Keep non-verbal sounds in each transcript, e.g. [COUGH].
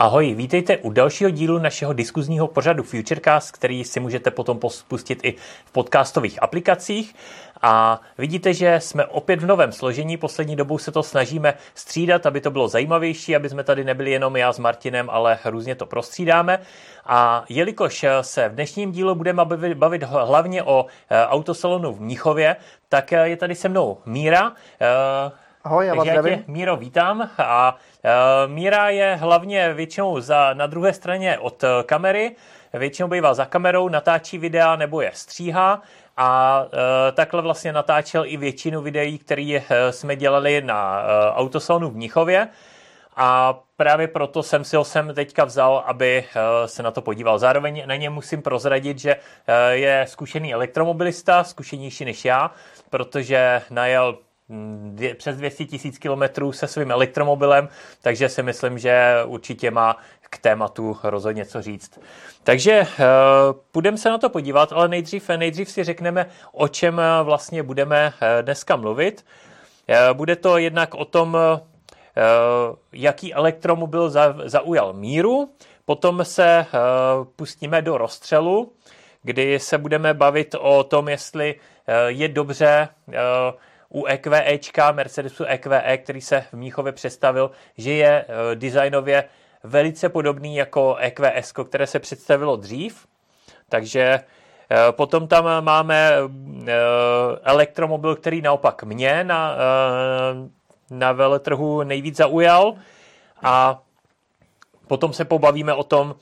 Ahoj, vítejte u dalšího dílu našeho diskuzního pořadu Futurecast, který si můžete potom pustit i v podcastových aplikacích. A vidíte, že jsme opět v novém složení. Poslední dobou se to snažíme střídat, aby to bylo zajímavější, aby jsme tady nebyli jenom já s Martinem, ale různě to prostřídáme. A jelikož se v dnešním dílu budeme bavit hlavně o eh, autosalonu v Mnichově, tak eh, je tady se mnou Míra. Ahoj, já vás já tě, Míro, vítám. A uh, Míra je hlavně většinou za, na druhé straně od kamery, většinou bývá za kamerou, natáčí videa nebo je stříhá a uh, takhle vlastně natáčel i většinu videí, které uh, jsme dělali na uh, autosalonu v Mnichově. A právě proto jsem si ho sem teďka vzal, aby se na to podíval. Zároveň na ně musím prozradit, že je zkušený elektromobilista, zkušenější než já, protože najel dvě, přes 200 tisíc kilometrů se svým elektromobilem, takže si myslím, že určitě má k tématu rozhodně co říct. Takže uh, půjdeme se na to podívat, ale nejdřív, nejdřív si řekneme, o čem eh, vlastně budeme uh, dneska mluvit. Bude to jednak o tom, jaký elektromobil za, zaujal míru, potom se pustíme do rozstřelu, kdy se budeme bavit o tom, jestli je dobře u EQEčka, Mercedesu EQE, který se v Míchově představil, že je eh, designově velice podobný jako EQS, které se představilo dřív. Takže eh, potom tam máme eh, elektromobil, který naopak mě na, na veletrhu nejvíc zaujal. A potom se pobavíme o tom,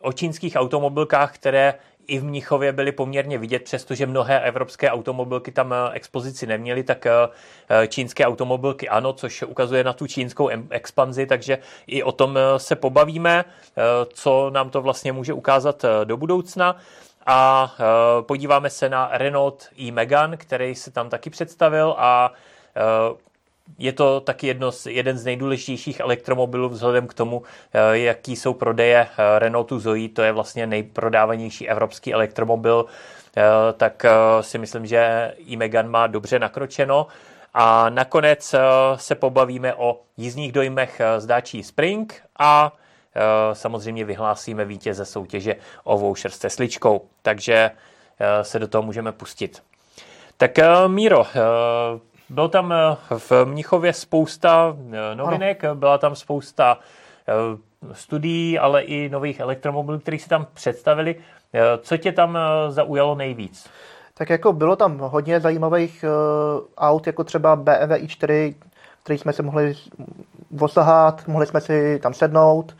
o čínských automobilkách, které i v Mnichově byly poměrně vidět, přestože mnohé evropské automobilky tam eh, expozici neměly, tak eh, eh, čínské automobilky ano, což ukazuje na tu čínskou expanzi, takže i o tom se pobavíme, co nám to vlastně může ukázat do budoucna. A podíváme se na Renault e Megane, který se tam taky představil a je to taky jedno z, jeden z nejdůležitějších elektromobilů vzhledem k tomu, eh, jaký jsou prodeje eh, Renaultu Zoe, to je vlastně nejprodávanější evropský elektromobil, eh, tak si myslím, že i Megan má dobře nakročeno. A nakonec se pobavíme o jízdních dojmech z Dacia Spring a samozřejmě vyhlásíme vítěze soutěže o voucher s Tesličkou. Takže se do toho můžeme pustit. Tak Míro, bylo tam eh, v Mnichově spousta eh, novinek, ano. byla tam spousta eh, studií, ale i nových elektromobilů, které si tam představili. Co tě tam zaujalo nejvíc? Tak jako bylo tam hodně zajímavých aut, jako třeba BMW i4, který jsme si mohli osahat, mohli jsme si tam sednout.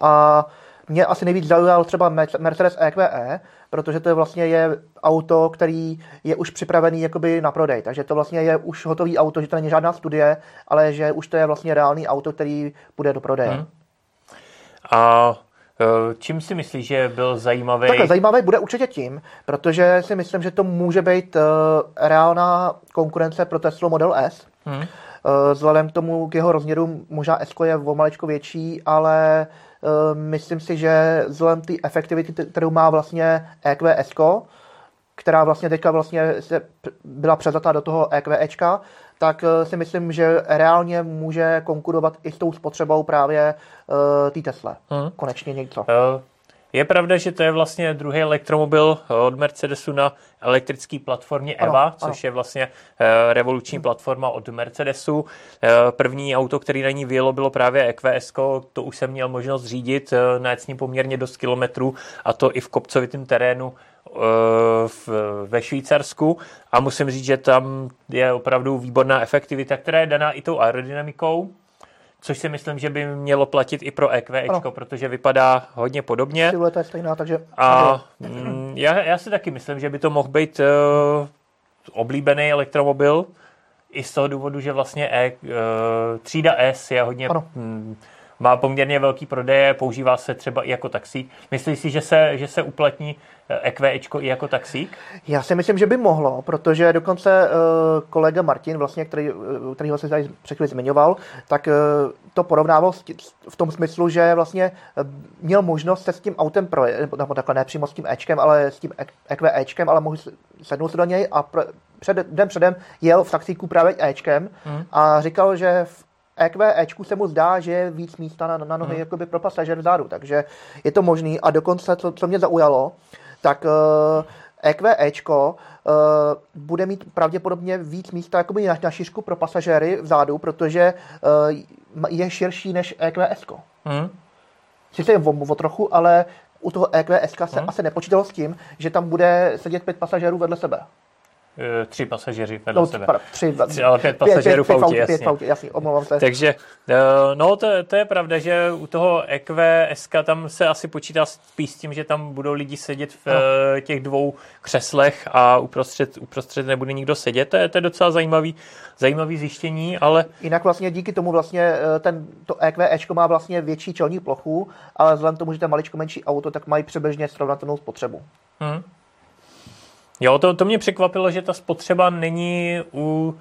A mě asi nejvíc zaujal třeba Mercedes EQE, protože to je vlastně je auto, který je už připravený jakoby na prodej. Takže to vlastně je už hotový auto, že to není žádná studie, ale že už to je vlastně reálný auto, který bude do prodeje. Hmm. A e, Čím si myslíš, že byl zajímavý? Takhle zajímavý bude určitě tím, protože si myslím, že to může být uh, reálná konkurence pro Tesla Model S. Hmm. Uh, vzhledem k tomu, k jeho rozměru, možná S je o maličko větší, ale Eh, myslím si, že vzhledem té efektivity, kterou má vlastně EQS, která vlastně teďka vlastně se byla přezatá do toho EQEčka, tak eh, si myslím, že reálně může konkurovat i s tou spotřebou právě uh, té Tesla. Hmm. Konečně něco. Uh, je pravda, že to je vlastně druhý elektromobil od Mercedesu na elektrické platformě EVA, ano, což ano. je vlastně eh, revoluční platforma od Mercedesu. Eh, první auto, který na ní vyjelo, bylo právě EQS, to už jsem měl možnost řídit, eh, najet s ním poměrně dost kilometrů a to i v kopcovitém terénu v, ve Švýcarsku a musím říct, že tam je opravdu výborná efektivita, která je daná i tou aerodynamikou což si myslím, že by mělo platit i pro EQEčko, protože vypadá hodně podobně. Silueta je stejná, takže... A mm, já, já si taky myslím, že by to mohl být uh, oblíbený elektromobil, i z toho důvodu, že vlastně e, uh, třída S je hodně... Mm, má poměrně velký prodeje, používá se třeba i jako taxík. Myslíš si, že se, že se uplatní EQEčko i jako taxík? Já si myslím, že by mohlo, protože dokonce uh, kolega Martin, vlastně, který, uh, kterýho se tady před zmiňoval, tak uh, to porovnával v tom smyslu, že vlastně měl možnost se s tím autem projet, nebo takhle ne přímo s tím Ečkem, ale s tím EQEčkem, ale mohl sednout se do něj a pro, před, den předem jel v taxíku právě Ečkem hmm. a říkal, že v EQEčku se mu zdá, že je víc místa na, na nohy hmm. jakoby pro pasažer vzadu, takže je to možný a dokonce, co, co mě zaujalo, tak uh, EQEčko uh, bude mít pravděpodobně víc místa jakoby na, na šířku pro pasažéry vzadu, protože uh, je širší než EQS. Hmm. Sice je o, o trochu, ale u toho EQS se hmm. asi nepočítalo s tím, že tam bude sedět pět pasažérů vedle sebe. Eh, tři pasažeři vedle no, sebe. Tři, tři, ale pět pasažérů pět, pět, v autě, jasně. Pět v autě, jasně, omlouvám se. Takže, eh, no to, to je pravda, že u toho EQS tam se asi počítá spíš s tím, že tam budou lidi sedět v no. těch dvou křeslech a uprostřed, uprostřed nebude nikdo sedět. To je, to je docela zajímavý, zajímavý zjištění, ale... Jinak vlastně díky tomu vlastně ten, to EQEčko má vlastně větší čelní plochu, ale vzhledem tomu, že to je maličko menší auto, tak mají přibližně srovnatelnou spotřebu. Hmm. Jo, to, to mě překvapilo, že ta spotřeba není u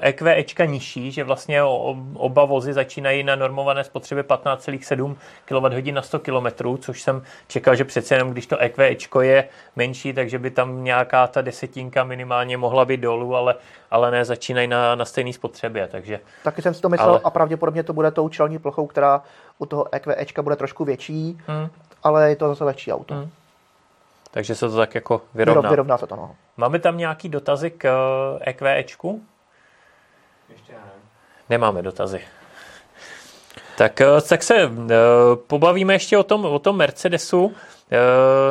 EQEčka nižší, že vlastně oba vozy začínají na normované spotřebě 15,7 kWh na 100 km, což jsem čekal, že přece jenom když to EQEčko je menší, takže by tam nějaká ta desetinka minimálně mohla být dolů, ale, ale ne, začínají na, na stejné spotřebě. Takže, Taky jsem si to myslel ale... a pravděpodobně to bude tou čelní plochou, která u toho EQEčka bude trošku větší, hmm. ale je to zase lehčí auto. Hmm. Takže se to tak jako vyrovná. Vyrovná se to, no. Máme tam nějaký dotazy k EQEčku? Ještě ne. Nemáme dotazy. Tak, eh, tak se uh, pobavíme ještě o tom, o tom Mercedesu, uh,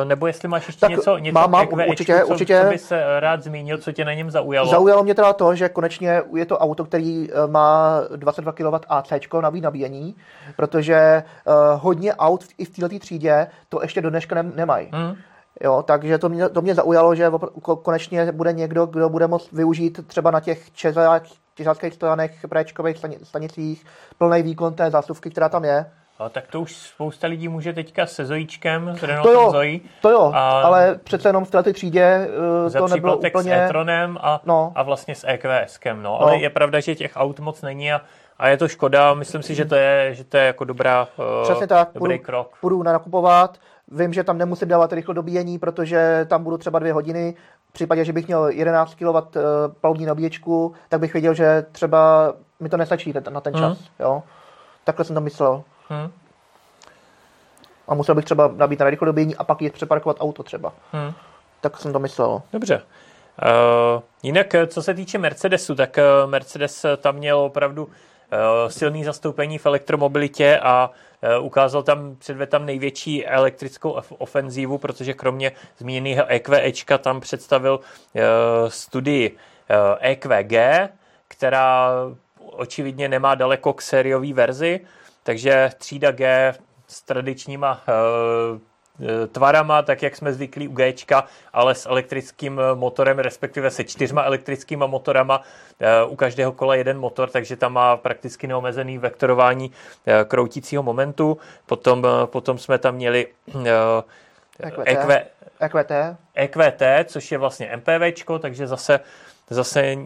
nebo jestli máš ještě tak něco, něco mám, mám, EQEčku, určitě, co, určitě, co bys rád zmínil, co tě na něm zaujalo? Zaujalo mě teda to, že konečně je to auto, který má 22 kW AC na nabíjení, protože uh, hodně aut i v této třídě to ještě do dneška ne, nemají. Hmm. Jo, takže to mě, to mě zaujalo, že konečně bude někdo, kdo bude moct využít třeba na těch těžáckých stojanech, préčkových stanicích plný výkon té zásuvky, která tam je. A tak to už spousta lidí může teďka se Zojíčkem, s Renaultem to jo, Zoe. To jo, a ale přece jenom v této třídě uh, to nebylo úplně... s e-tronem a, no. a vlastně s EQSkem, no. no. Ale je pravda, že těch aut moc není a, a je to škoda. Myslím si, že to je, že to je jako dobrá, uh, Přesně tak, dobrý půjdu, krok. Půjdu nakupovat, Vím, že tam nemusím dávat rychlo dobíjení, protože tam budu třeba dvě hodiny. V případě, že bych měl 11 kW eh, palubní nabíječku, tak bych věděl, že třeba mi to nestačí na ten čas. Hmm. Jo? Takhle jsem to myslel. Hmm. A musel bych třeba nabít na rychlo dobíjení a pak jít přeparkovat auto třeba. Hmm. Tak jsem to myslel. Dobře. Uh, jinak, eh, co se týče Mercedesu, tak Mercedes tam měl opravdu silný zastoupení v elektromobilitě a Eh, ukázal tam, předved tam největší elektrickou ofenzívu, protože kromě zmíněného EQEčka tam představil eh, studii EQG, eh, e která očividně nemá daleko k sériové verzi, takže třída G s tradičníma Eh, tvarama, tak jak jsme zvyklí u G, ale s elektrickým eh, motorem, respektive se čtyřma elektrickými motorama, eh, u každého kola jeden motor, takže tam má prakticky neomezený vektorování kroutícího momentu. Potom, potom jsme tam měli EQT. EQT. EQT, což je vlastně MPV, takže zase zase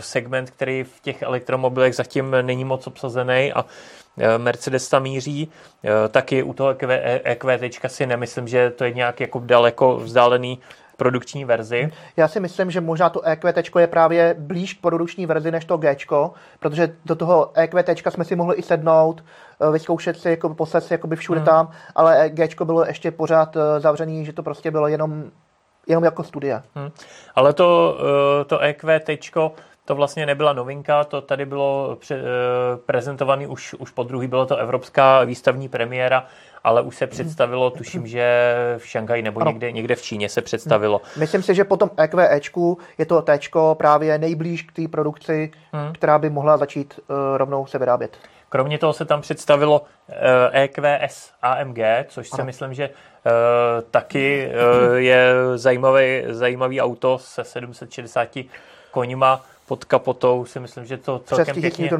segment, který v těch elektromobilech zatím není moc obsazený a Eh, Mercedes tam míří, eh, taky u toho EQT si nemyslím, že to je nějak jako daleko vzdálený produkční verzi. Já si myslím, že možná to EQT je právě blíž k produkční verzi než to G, protože do toho EQT jsme si mohli i sednout, eh, vyzkoušet si, jako, poslat si jakoby všude hmm. tam, ale G bylo ještě pořád zavřený, že to prostě bylo jenom jenom jako studie. Hmm. Ale to, to EQT to vlastně nebyla novinka, to tady bylo eh, prezentovaný už, už po druhý, bylo to evropská výstavní premiéra, ale už se představilo, tuším, že v Šanghaji nebo někde, někde v Číně se představilo. Hmm. Myslím si, že po tom EQEčku je to T právě nejblíž k té produkci, hmm. která by mohla začít uh, rovnou se vyrábět. Kromě toho se tam představilo uh, EQS AMG, což ano. si myslím, že uh, taky uh, je zajímavý, zajímavý auto se 760 koněma pod kapotou si myslím, že to celkem pěkně,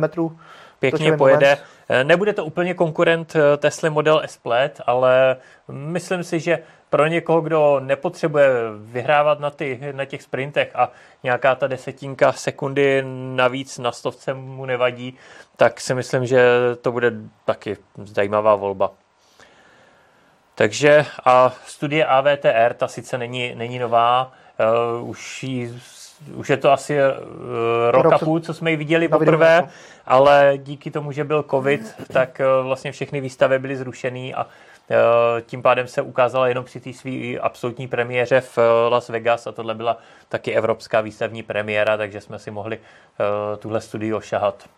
pěkně pojede. Moment. Eh, nebude to úplně konkurent eh, Tesla Model S Plaid, ale myslím si, že pro někoho, kdo nepotřebuje vyhrávat na, ty, na těch sprintech a nějaká ta desetinka sekundy navíc na stovce mu nevadí, tak si myslím, že to bude taky zajímavá volba. Takže a studie AVTR, ta sice není, není nová, uh, už ji už je to asi uh, rok a půl, co jsme ji viděli poprvé, ale díky tomu, že byl covid, tak uh, vlastně všechny výstavy byly zrušený a uh, tím pádem se ukázala jenom při té své absolutní premiéře v Las Vegas a tohle byla taky evropská výstavní premiéra, takže jsme si mohli uh, tuhle studii ošahat.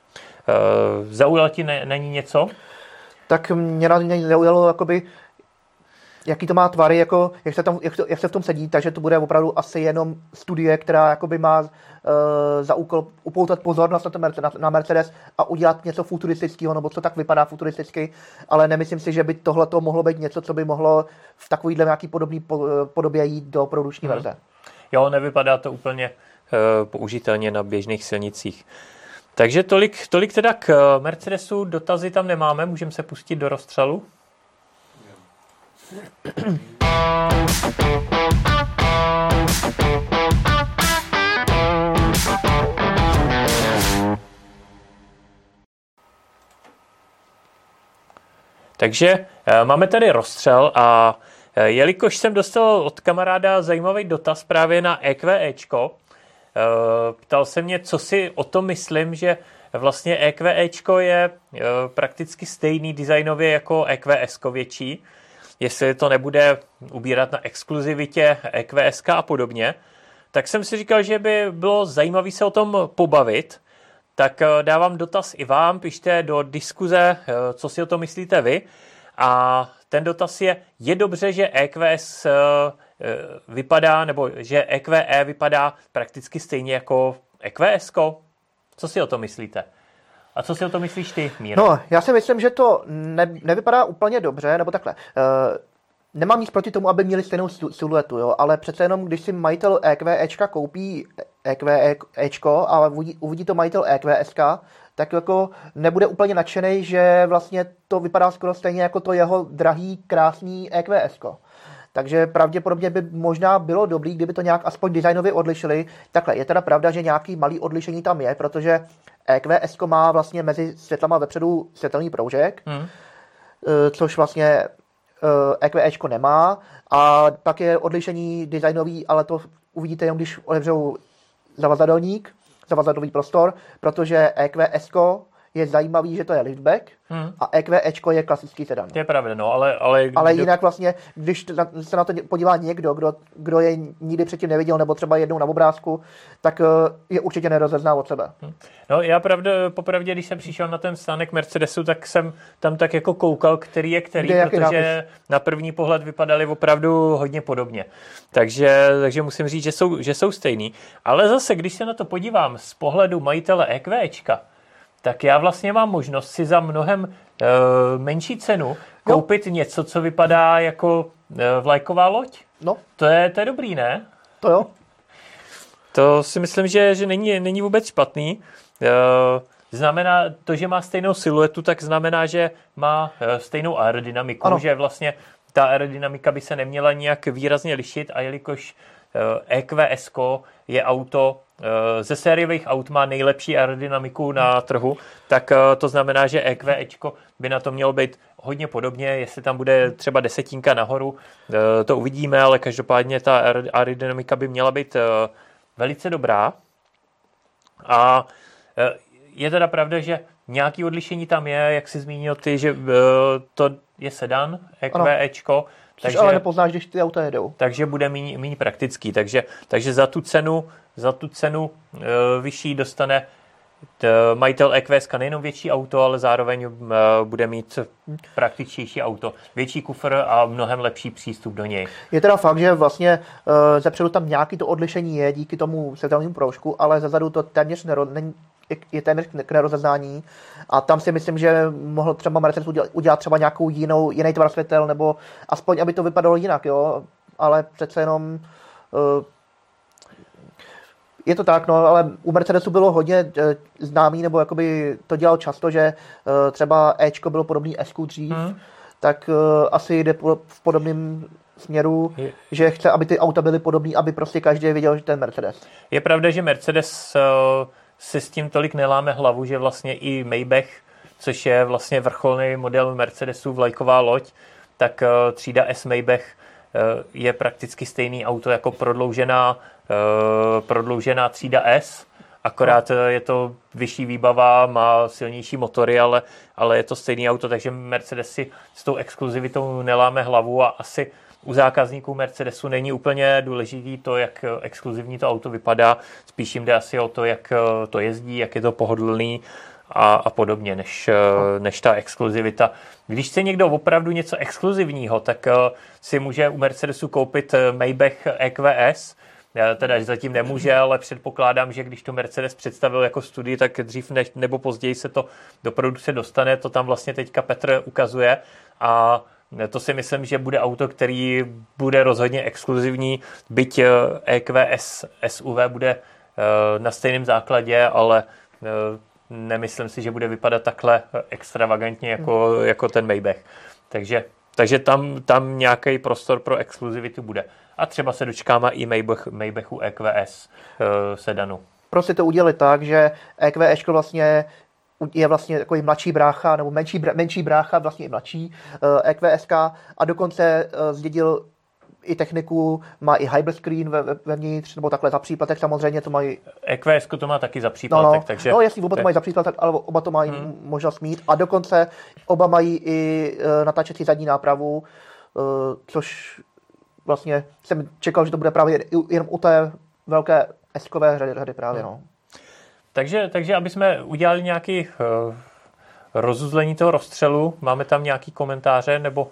Zaujal ti ne, není něco? Tak mě na něj zaujalo jakoby jaký to má tvary, jako, jak, se tam, jak, to, jak se v tom sedí, takže to bude opravdu asi jenom studie, která jakoby má uh, za úkol upoutat pozornost na, Mercedes, na, na Mercedes a udělat něco futuristického, nebo co tak vypadá futuristicky, ale nemyslím si, že by tohle to mohlo být něco, co by mohlo v takovýhle nějaký podobný po, podobě jít do produkční hmm. verze. Jo, nevypadá to úplně uh, použitelně na běžných silnicích. Takže tolik, tolik teda k eh, Mercedesu, dotazy tam nemáme, můžeme se pustit do rozstřelu. Takže eh, máme tady rozstřel a eh, jelikož jsem dostal od kamaráda zajímavý dotaz právě na EQEčko, eh, ptal se mě, co si o tom myslím, že vlastně EQEčko je prakticky stejný designově jako EQS větší, jestli to nebude ubírat na exkluzivitě EQS a podobně, tak jsem si říkal, že by bylo zajímavé se o tom pobavit, tak eh, dávám dotaz i vám, pište do diskuze, eh, co si o tom myslíte vy. A ten dotaz je, je dobře, že EQS eh, vypadá, nebo že EQE vypadá prakticky stejně jako EQS? Co si o tom myslíte? A co si o to myslíš ty, Míro? No, já si myslím, že to ne, nevypadá úplně dobře, nebo takhle. Uh, nemám nic proti tomu, aby měli stejnou siluetu, jo, ale přece jenom, když si majitel EQEčka koupí EQEčko a uvidí, to majitel EQSK, tak jako nebude úplně nadšený, že vlastně to vypadá skoro stejně jako to jeho drahý, krásný EQSko. Takže pravděpodobně by možná bylo dobrý, kdyby to nějak aspoň designově odlišili. Takhle, je teda pravda, že nějaký malý odlišení tam je, protože EQS má vlastně mezi světlama vepředu světelný proužek, hmm. Eh, což vlastně EQEčko eh, nemá. A pak je odlišení designový, ale to uvidíte jenom, když otevřou zavazadlník, zavazadlový prostor, protože EQS je zajímavý, že to je liftback hmm. a EQEčko je klasický sedan. To je pravda, no, ale... Ale, ale jinak vlastně, když se na to podívá někdo, kdo, kdo je nikdy předtím neviděl, nebo třeba jednou na obrázku, tak eh, je určitě nerozezná od sebe. Hmm. No já pravda, popravdě, když jsem přišel na ten stánek Mercedesu, tak jsem tam tak jako koukal, který je který, Kde protože na první pohled vypadaly opravdu hodně podobně. Takže, takže musím říct, že jsou, že jsou stejný. Ale zase, když se na to podívám z pohledu majitele EQEčka, tak já vlastně mám možnost si za mnohem uh, menší cenu no. koupit no. něco, co vypadá jako uh, vlajková loď. No. To je, to je dobrý, ne? To jo. To si myslím, že, že není, není vůbec špatný. Uh, znamená to, že má stejnou siluetu, tak znamená, že má uh, stejnou aerodynamiku, ano. že vlastně ta aerodynamika by se neměla nějak výrazně lišit a jelikož EQS je auto Eh, ze sériových aut má nejlepší aerodynamiku na trhu, tak eh, to znamená, že EQEčko by na to mělo být hodně podobně, jestli tam bude třeba desetinka nahoru, eh, to uvidíme, ale každopádně ta aerodynamika by měla být velice dobrá. A je teda pravda, že nějaký odlišení tam je, jak jsi zmínil ty, že to je sedan, EQEčko, takže, ale nepoznáš, když ty auta jedou. Takže bude méně praktický. Takže, takže za tu cenu, za tu cenu e, vyšší dostane majitel EQS nejenom větší auto, ale zároveň e, bude mít praktičtější auto. Větší kufr a mnohem lepší přístup do něj. Je teda fakt, že vlastně e, zepředu tam nějaký to odlišení je díky tomu světelnému proužku, ale zezadu to téměř nero, není, je téměř k nerozeznání. A tam si myslím, že mohl třeba Mercedes udělat, udělat třeba nějakou jinou, jiný tvar světel, nebo aspoň, aby to vypadalo jinak, jo. Ale přece jenom uh, je to tak, no, ale u Mercedesu bylo hodně uh, známý, nebo jakoby to dělal často, že uh, třeba Ečko bylo podobný SQ dřív, hmm. tak asi jde po, v podobném směru, je. že chce, aby ty auta byly podobné, aby prostě každý viděl, že to je Mercedes. Je pravda, že Mercedes uh si s tím tolik neláme hlavu, že vlastně i Maybach, což je vlastně vrcholný model Mercedesu vlajková loď, tak eh, třída S Maybach je prakticky stejný auto jako prodloužená, prodloužená třída S, akorát je to vyšší výbava, má silnější motory, ale, ale je to stejný auto, takže Mercedes si s tou exkluzivitou neláme hlavu a asi u zákazníků Mercedesu není úplně důležitý to, jak exkluzivní to auto vypadá, spíš jim jde asi o to, jak to jezdí, jak je to pohodlný a, a podobně, než, než ta exkluzivita. Když chce někdo opravdu něco exkluzivního, tak si může u Mercedesu koupit Maybach EQS, teda zatím nemůže, ale předpokládám, že když to Mercedes představil jako studii, tak dřív než, nebo později se to do produkce dostane, to tam vlastně teďka Petr ukazuje. A to si myslím, že bude auto, který bude rozhodně exkluzivní, byť EQS SUV bude na stejném základě, ale nemyslím si, že bude vypadat takhle extravagantně jako, jako ten Maybach. Takže, takže tam, tam nějaký prostor pro exkluzivitu bude. A třeba se dočkáme i Maybach, Maybachu EQS sedanu. Prostě to udělali tak, že EQS vlastně je vlastně takový mladší brácha, nebo menší, menší brácha, vlastně i mladší uh, EQSK a dokonce uh, zdědil i techniku, má i hybrid screen ve, vevnitř, nebo takhle za příplatek samozřejmě to mají. EQS to má taky za příplatek, no, no. takže... No jestli oba to mají za příplatek, ale oba to mají hmm. možnost mít a dokonce oba mají i uh, natáčecí zadní nápravu, uh, což vlastně jsem čekal, že to bude právě jenom u té velké eskové řady, řady právě, no. Takže, takže aby jsme udělali nějaký uh, rozuzlení toho rozstřelu, máme tam nějaký komentáře, nebo...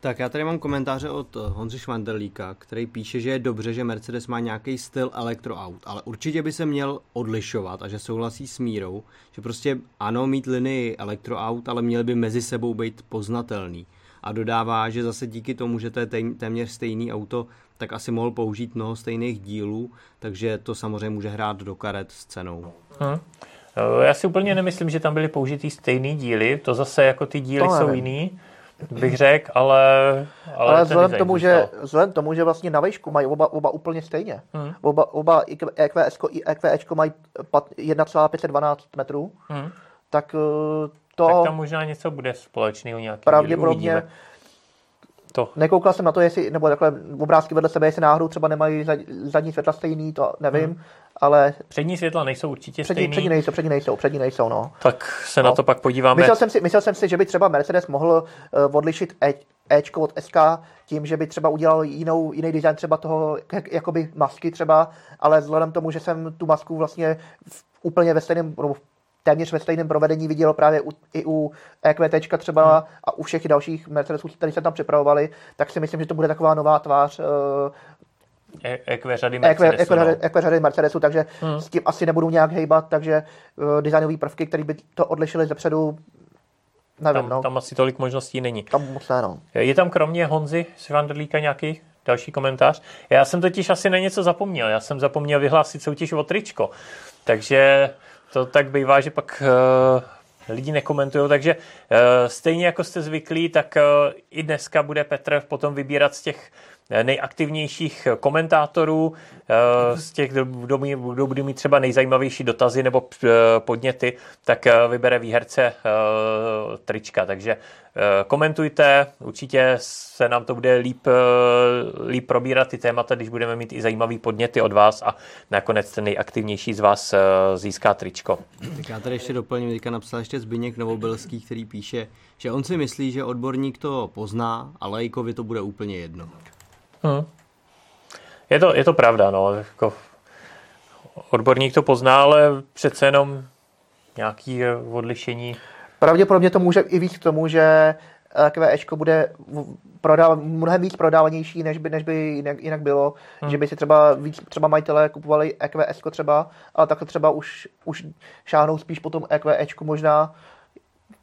Tak já tady mám komentáře od Honzi Švanderlíka, který píše, že je dobře, že Mercedes má nějaký styl elektroaut, ale určitě by se měl odlišovat a že souhlasí s Mírou, že prostě ano mít linii elektroaut, ale měl by mezi sebou být poznatelný a dodává, že zase díky tomu, že to je téměř stejný auto, tak asi mohl použít mnoho stejných dílů, takže to samozřejmě může hrát do karet s cenou. Hmm. Já si úplně nemyslím, že tam byly použitý stejný díly, to zase jako ty díly jsou jiný, bych řekl, ale... Ale, ale vzhledem, tomu, že, vzhledem tomu, že vlastně na výšku mají oba, oba úplně stejně. Hmm. Oba, oba EQS i EQE mají 1,512 metrů, hmm. tak eh, to... Tak tam možná něco bude společného nějaký. Pravděpodobně. To. Nekoukal jsem na to, jestli, nebo takhle obrázky vedle sebe, jestli náhodou třeba nemají zadní světla stejný, to nevím, hmm. ale... Přední světla nejsou určitě přední, stejný. Přední nejsou, přední nejsou, přední nejsou, no. Tak se no. na to pak podíváme. Myslel jsem si, myslel jsem si že by třeba Mercedes mohl uh, odlišit e, Ečko od SK tím, že by třeba udělal jinou, jiný design třeba toho, jak, jakoby masky třeba, ale vzhledem tomu, že jsem tu masku vlastně v, úplně ve stejném, nebo v téměř ve stejném provedení viděl právě u, i u EQT třeba hmm. a u všech dalších Mercedesů, které se tam připravovali, tak si myslím, že to bude taková nová tvář EQ řady Mercedesu. EQ řady Mercedesu, takže hmm. s tím asi nebudou nějak hejbat, takže uh, designové prvky, které by to odlišily zepředu, nevím, tam, no. tam asi tolik možností není. Tam moc ne, no. Je tam kromě Honzy Svanderlíka nějaký další komentář? Já jsem totiž asi na něco zapomněl. Já jsem zapomněl vyhlásit soutěž o tričko. Takže to tak bývá, že pak uh, lidi nekomentují, takže uh, stejně jako jste zvyklí, tak uh, i dneska bude Petr potom vybírat z těch nejaktivnějších komentátorů, z těch, kdo, kdo bude mít třeba nejzajímavější dotazy nebo podněty, tak vybere výherce trička. Takže komentujte, určitě se nám to bude líp, líp probírat ty témata, když budeme mít i zajímavý podněty od vás a nakonec ten nejaktivnější z vás získá tričko. Tak já tady ještě doplním, teďka napsal ještě Zbyněk Novobelský, který píše, že on si myslí, že odborník to pozná, ale lajkovi to bude úplně jedno. Hmm. Je, to, je to pravda, no. Jako odborník to pozná, ale přece jenom nějaký odlišení. Pravděpodobně to může i víc k tomu, že QEčko bude prodáv, mnohem víc prodávanější, než by, než by jinak, jinak bylo. Hmm. Že by si třeba víc třeba majitelé kupovali EQS třeba, ale takhle třeba už, už šáhnou spíš po tom EQEčku možná,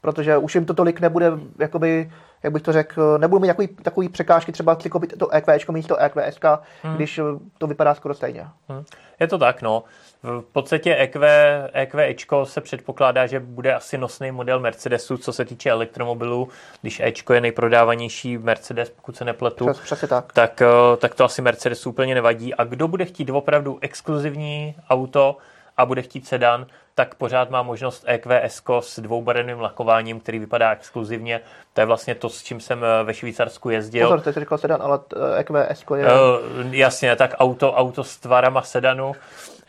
protože už jim to tolik nebude jakoby jak bych to řekl, nebudu mít takový, takový překážky, třeba koupit to EQčko místo EQSK, hmm. když to vypadá skoro stejně. Hmm. Je to tak, no. V podstatě EQ, EQEčko se předpokládá, že bude asi nosný model Mercedesu, co se týče elektromobilů. Když Ečko je nejprodávanější Mercedes, pokud se nepletu, Přes, přesně tak. Tak, eh, tak to asi Mercedesu úplně nevadí. A kdo bude chtít opravdu exkluzivní auto a bude chtít sedan, tak pořád má možnost EQS s dvoubarevným lakováním, který vypadá exkluzivně. To je vlastně to, s čím jsem eh, ve Švýcarsku jezdil. Pozor, ty říkal sedan, ale EQS je... Uh, jasně, tak auto, auto s tvarama sedanu,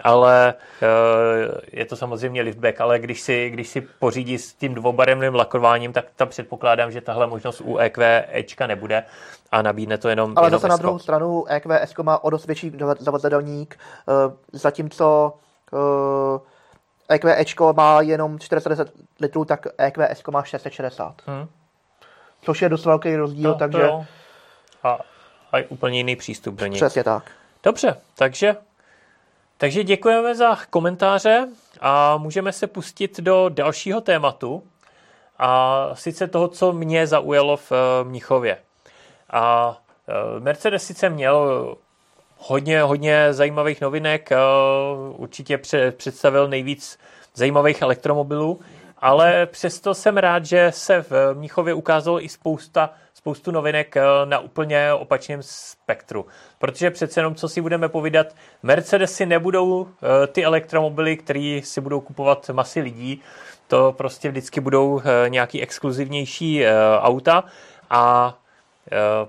ale uh, je to samozřejmě liftback, ale když si, když si pořídí s tím dvoubarevným lakováním, tak tam předpokládám, že tahle možnost u EQ Ečka nebude a nabídne to jenom Ale jenom zase na S-ko. druhou stranu EQS má o dost větší zavazadelník, uh, zatímco uh, EQEčko má jenom 410 litrů, tak EQS má 660. Hmm. Což je dost velký rozdíl, No, takže jo. A, a úplně jiný přístup do něj. přesně tak. Dobře, takže, takže děkujeme za komentáře a můžeme se pustit do dalšího tématu a sice toho, co mě zaujalo v eh, Mnichově. A eh, Mercedes sice měl hodně, hodně zajímavých novinek, eh, určitě pře- představil nejvíc zajímavých elektromobilů, ale přesto jsem rád, že se v Mnichově ukázalo i spousta, spoustu novinek eh, na úplně opačném spektru. Protože přece jenom, co si budeme povídat, Mercedesy nebudou eh, ty elektromobily, které si budou kupovat masy lidí, to prostě vždycky budou nějaký exkluzivnější auta a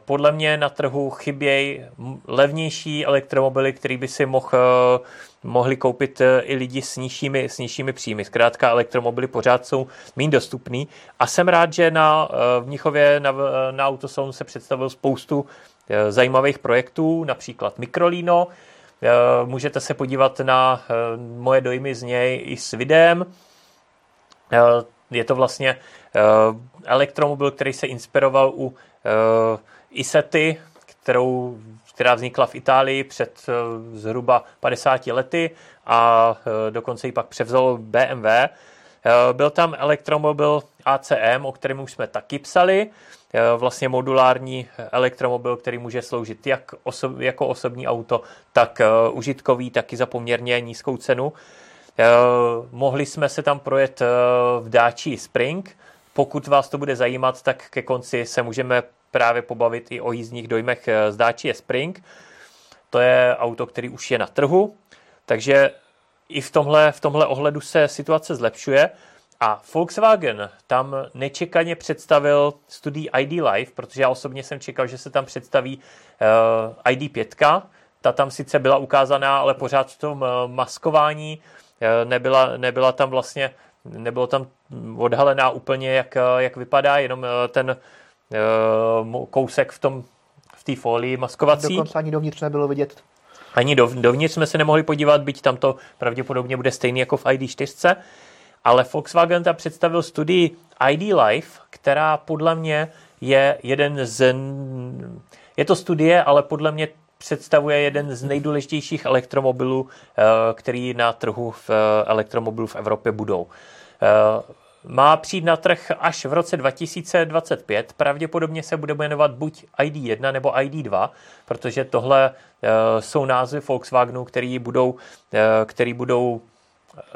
Podle mě na trhu chybějí levnější elektromobily, který by si mohl, eh, mohli koupit eh, i lidi s nižšími, s nižšími příjmy. Zkrátka elektromobily pořád jsou méně dostupný a jsem rád, že na, eh, v Mnichově na, na Autosalonu se představil spoustu eh, zajímavých projektů, například Mikrolino. Eh, Můžete se podívat na eh, moje dojmy z něj i s videem. Eh, Je to vlastně eh, elektromobil, který se inspiroval u eh, Isety, kterou, která vznikla v Itálii před eh, zhruba 50 lety a eh, dokonce ji pak převzalo BMW. Eh, Byl tam elektromobil ACM, o kterém už jsme taky psali, Eh, vlastně modulární elektromobil, který může sloužit jak oso- jako osobní auto, tak eh, užitkový, taky za poměrně nízkou cenu. Eh, mohli jsme se tam projet eh, v Dáči Spring. Pokud vás to bude zajímat, tak ke konci se můžeme právě pobavit i o jízdních dojmech eh, z Dáči Spring. To je auto, který už je na trhu, takže i v tomhle, v tomhle ohledu se situace zlepšuje. A Volkswagen tam nečekaně představil studii ID Live, protože já osobně jsem čekal, že se tam představí uh, ID5. Ta tam sice byla ukázaná, ale pořád v tom uh, maskování uh, nebyla, nebyla tam vlastně, nebylo tam odhalená úplně, jak, jak vypadá, jenom uh, ten uh, kousek v tom v té folii maskovací. Dokonce ani dovnitř nebylo vidět. Ani dov, dovnitř jsme se nemohli podívat, byť tam to pravděpodobně bude stejný jako v ID4, ale Volkswagen tam představil studii ID Life, která podle mě je jeden z... Je to studie, ale podle mě představuje jeden z nejdůležitějších elektromobilů, eh, který na trhu v eh, elektromobilů v Evropě budou. Eh, Má přijít na trh až v roce 2025. Pravděpodobně se bude jmenovat buď ID1 nebo ID2, protože tohle eh, jsou názvy Volkswagenu, který budou, eh, který budou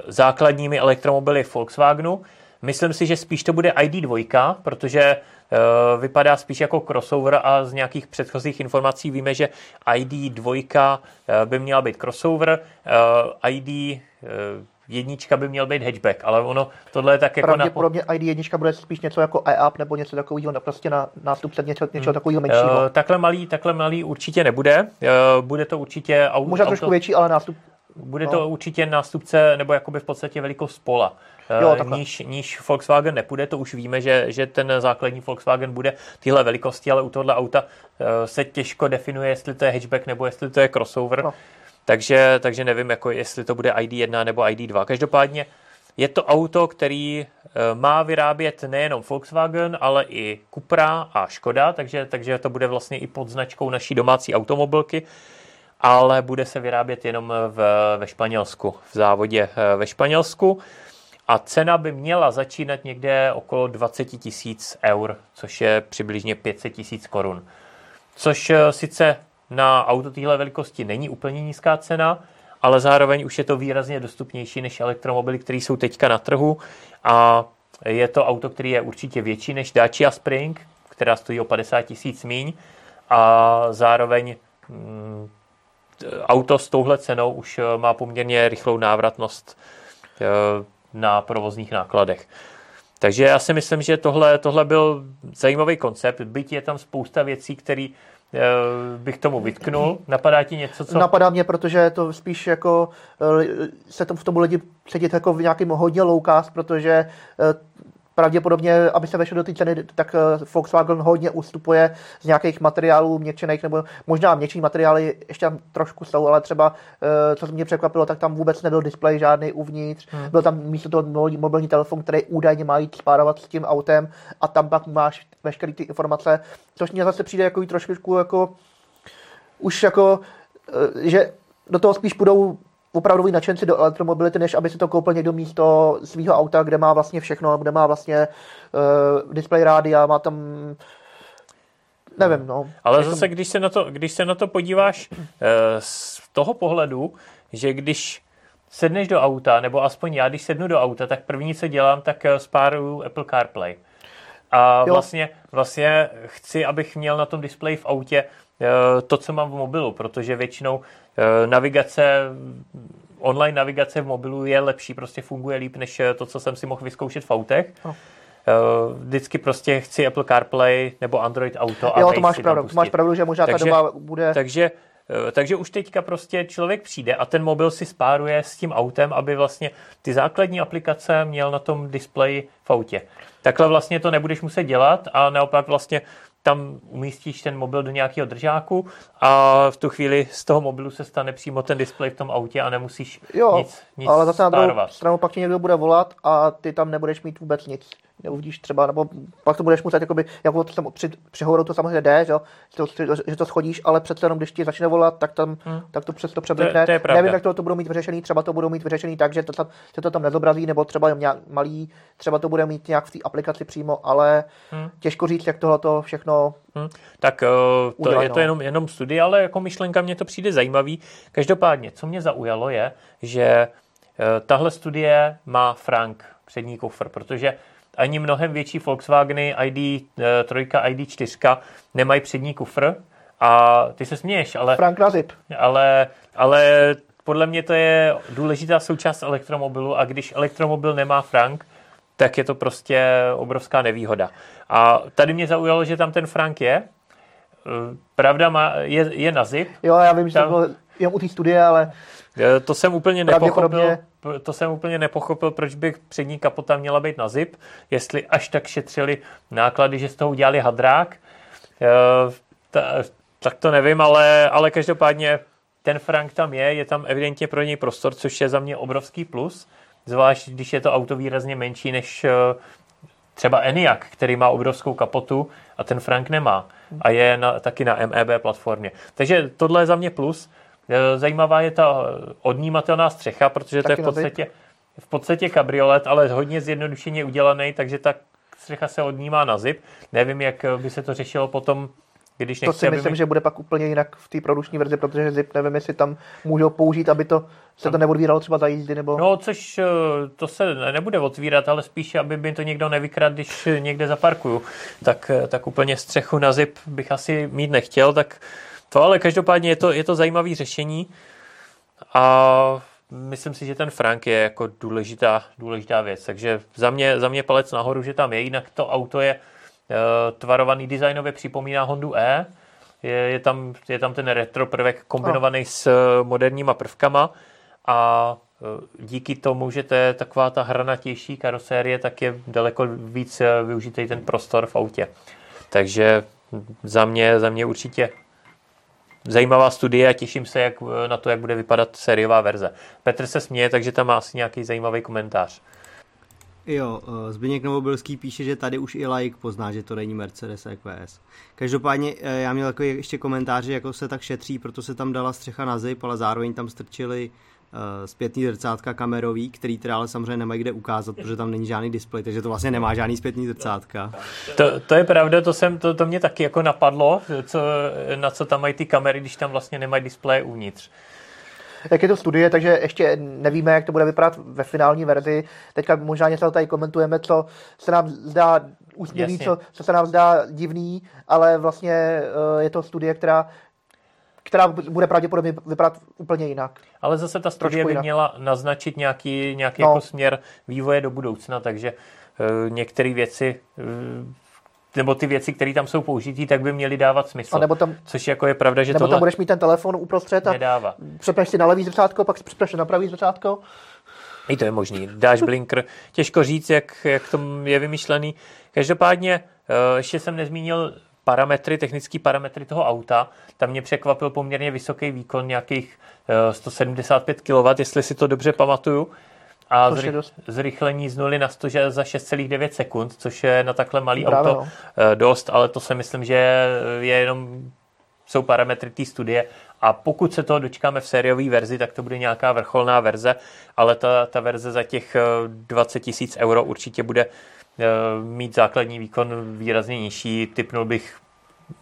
základními elektromobily Volkswagenu. Myslím si, že spíš to bude ID2, protože eh, vypadá spíš jako crossover a z nějakých předchozích informací víme, že ID2 eh, by měla být crossover, eh, ID eh, jednička by měl být hatchback, ale ono tohle je tak jako na, Pravděpodobně ID1 bude spíš něco jako e-up nebo něco takového, prostě na nástupce něčeho, něčeho takového menšího. Eh, takhle malý, takhle malý určitě nebude. Eh, Bude to určitě auto, Možná trošku větší, ale nástup Bude No. to určitě nástupce, nebo jakoby v podstatě velikost pola. Jo, Eh, takhle. níž, níž Volkswagen nepůjde, to už víme, že, že ten základní Volkswagen bude tyhle velikosti, ale u tohle auta se těžko definuje, jestli to je hatchback nebo jestli to je crossover. No. Takže, takže nevím, jako jestli to bude ID1 nebo ID2. Každopádně je to auto, který eh, má vyrábět nejenom Volkswagen, ale i Cupra a Škoda, takže, takže to bude vlastně i pod značkou naší domácí automobilky ale bude se vyrábět jenom v, ve Španělsku, v závodě eh, ve Španělsku. A cena by měla začínat někde okolo 20 tisíc eur, což je přibližně 500 tisíc korun. Což eh, sice na auto téhle velikosti není úplně nízká cena, ale zároveň už je to výrazně dostupnější než elektromobily, které jsou teďka na trhu. A je to auto, který je určitě větší než Dacia Spring, která stojí o 50 tisíc míň. A zároveň mm, auto s touhle cenou už eh, má poměrně rychlou návratnost na provozních nákladech. Takže já si myslím, že tohle, tohle byl zajímavý koncept, byť je tam spousta věcí, které eh, bych tomu vytknul. Napadá ti něco, co... Napadá mě, protože to spíš jako eh, se tom v tomu lidi cítit jako v nějakým hodně cost, protože eh, pravděpodobně, aby se vešel do té ceny, tak eh, Volkswagen hodně ustupuje z nějakých materiálů měkčených, nebo možná měkčí materiály ještě tam trošku jsou, ale třeba, eh, co mě překvapilo, tak tam vůbec nebyl displej žádný uvnitř. Hmm. Byl tam místo toho mobilní telefon, který údajně má jít spárovat s tím autem a tam pak máš veškeré ty informace, což mě zase přijde jako trošku jako už jako, eh, že do toho spíš půjdou opravdový nadšenci do elektromobility, než aby si to koupil někdo místo svého auta, kde má vlastně všechno, kde má vlastně uh, display rádia, má tam nevím, no. Ale zase, když se na to, když se na to podíváš uh, z toho pohledu, že když sedneš do auta, nebo aspoň já, když sednu do auta, tak první, co dělám, tak eh, spáruju Apple CarPlay. A vlastně, vlastně chci, abych měl na tom displeji v autě to, co mám v mobilu, protože většinou Eh, navigace, online navigace v mobilu je lepší, prostě funguje líp, než eh, to, co jsem si mohl vyzkoušet v autech. No. Eh, vždycky prostě chci Apple CarPlay nebo Android Auto. Jo, a to máš pravdu, to máš pravdu, že možná takže, ta doba bude... Takže takže už teďka prostě člověk přijde a ten mobil si spáruje s tím autem, aby vlastně ty základní aplikace měl na tom displeji v autě. Takhle vlastně to nebudeš muset dělat a naopak vlastně tam umístíš ten mobil do nějakého držáku a v tu chvíli z toho mobilu se stane přímo ten displej v tom autě a nemusíš jo, nic, nic ale zase na druhou stranu pak ti někdo bude volat a ty tam nebudeš mít vůbec nic neuvidíš třeba, nebo pak to budeš muset, jakoby, jako to tam při, při hovoru to samozřejmě jde, že, to, že to schodíš, ale přece jenom, když ti začne volat, tak, tam, hmm. tak to přes to. To, to Nevím, jak to, to budou mít vyřešený, třeba to budou mít vyřešený tak, že to, tam, že to tam nezobrazí, nebo třeba jen nějak malý, třeba to bude mít nějak v té aplikaci přímo, ale hmm. těžko říct, jak tohle to všechno Hmm. Tak uh, to, udělaj, je to no. jenom, jenom studie, ale jako myšlenka mě to přijde zajímavý. Každopádně, co mě zaujalo je, že uh, tahle studie má Frank přední kufr, protože ani mnohem větší Volkswageny ID3, eh, ID4 nemají přední kufr a ty se směješ, ale... Frank Nazip. Ale, ale podle mě to je důležitá součást elektromobilu a když elektromobil nemá Frank, tak je to prostě obrovská nevýhoda. A tady mě zaujalo, že tam ten Frank je. Eh, pravda má, je, je na zip. Jo, já vím, že tam, to bylo jenom u té studie, ale... Eh, to jsem úplně nepochopil to jsem úplně nepochopil, proč by přední kapota měla být na zip, jestli až tak šetřili náklady, že z toho udělali hadrák, eh, tak to nevím, ale, ale každopádně ten Frank tam je, je tam evidentně pro něj prostor, což je za mě obrovský plus, zvlášť když je to auto výrazně menší než eh, třeba Enyaq, který má obrovskou kapotu a ten Frank nemá a je na, taky na MEB platformě. Takže tohle je za mě plus. Eh, zajímavá je ta eh, odnímatelná střecha, protože Taky to je v podstatě, v podstatě kabriolet, ale hodně zjednodušeně udělaný, takže ta střecha se odnímá na zip. Nevím, jak by se to řešilo potom když to si myslím, mi... že bude pak úplně jinak v té produční verzi, protože zip nevím, jestli tam můžou použít, aby to se to neodvíralo třeba za jízdy, nebo... No, což eh, to se nebude otvírat, ale spíše, aby mi to někdo nevykradl, když někde zaparkuju. Tak, tak úplně střechu na zip bych asi mít nechtěl, tak to ale každopádně je to, je to zajímavé řešení a myslím si, že ten Frank je jako důležitá, důležitá věc. Takže za mě, za mě palec nahoru, že tam je. Jinak to auto je uh, tvarovaný designově, připomíná Hondu E. Je, je, tam, je tam ten retro prvek kombinovaný oh. s uh, moderníma prvkama a uh, díky tomu, že to je taková ta hranatější karosérie, tak je daleko víc využitý ten prostor v autě. Takže za mě, za mě určitě zajímavá studie a těším se jak, na to, jak bude vypadat sériová verze. Petr se směje, takže tam má asi nějaký zajímavý komentář. Jo, eh, Zbigněk Novobilský píše, že tady už i like pozná, že to není Mercedes EQS. Každopádně eh, já měl takový ještě komentář, jako se tak šetří, proto se tam dala střecha na zip, ale zároveň tam strčili uh, zpětný zrcátka kamerový, který teda ale samozřejmě nemají kde ukázat, protože tam není žádný displej, takže to vlastně nemá žádný zpětný zrcátka. To, to je pravda, to, jsem, to, to mě taky jako napadlo, co, na co tam mají ty kamery, když tam vlastně nemají displeje uvnitř. Jak je to studie, takže ještě nevíme, jak to bude vypadat ve finální verzi. Teďka možná něco tady komentujeme, co se nám zdá úsměvný, co, co se nám zdá divný, ale vlastně uh, je to studie, která která bude pravděpodobně vypadat úplně jinak. Ale zase ta studie by měla naznačit nějaký, nějaký no. jako směr vývoje do budoucna, takže uh, některé věci uh, nebo ty věci, které tam jsou použitý, tak by měly dávat smysl. A nebo tam, což jako je pravda, že nebo tohle tam budeš mít ten telefon uprostřed a nedává. přepneš si na levý zrcátko, pak přepneš na pravý zrcátko. I to je možný. Dáš blinker. Těžko říct, jak, jak to je vymyšlený. Každopádně eh, ještě jsem nezmínil parametry, technické parametry toho auta. Tam mě překvapil poměrně vysoký výkon, nějakých 175 eh, kW, jestli si to dobře pamatuju. A zry, zrychlení z 0 na 100 za 6,9 sekund, což je na takhle malý Právě, auto no. Eh, dost, ale to si myslím, že je jenom jsou parametry té studie a pokud se toho dočkáme v sériové verzi, tak to bude nějaká vrcholná verze, ale ta, ta verze za těch 20 tisíc euro určitě bude Eh, mít základní výkon výrazně nižší. Typnul bych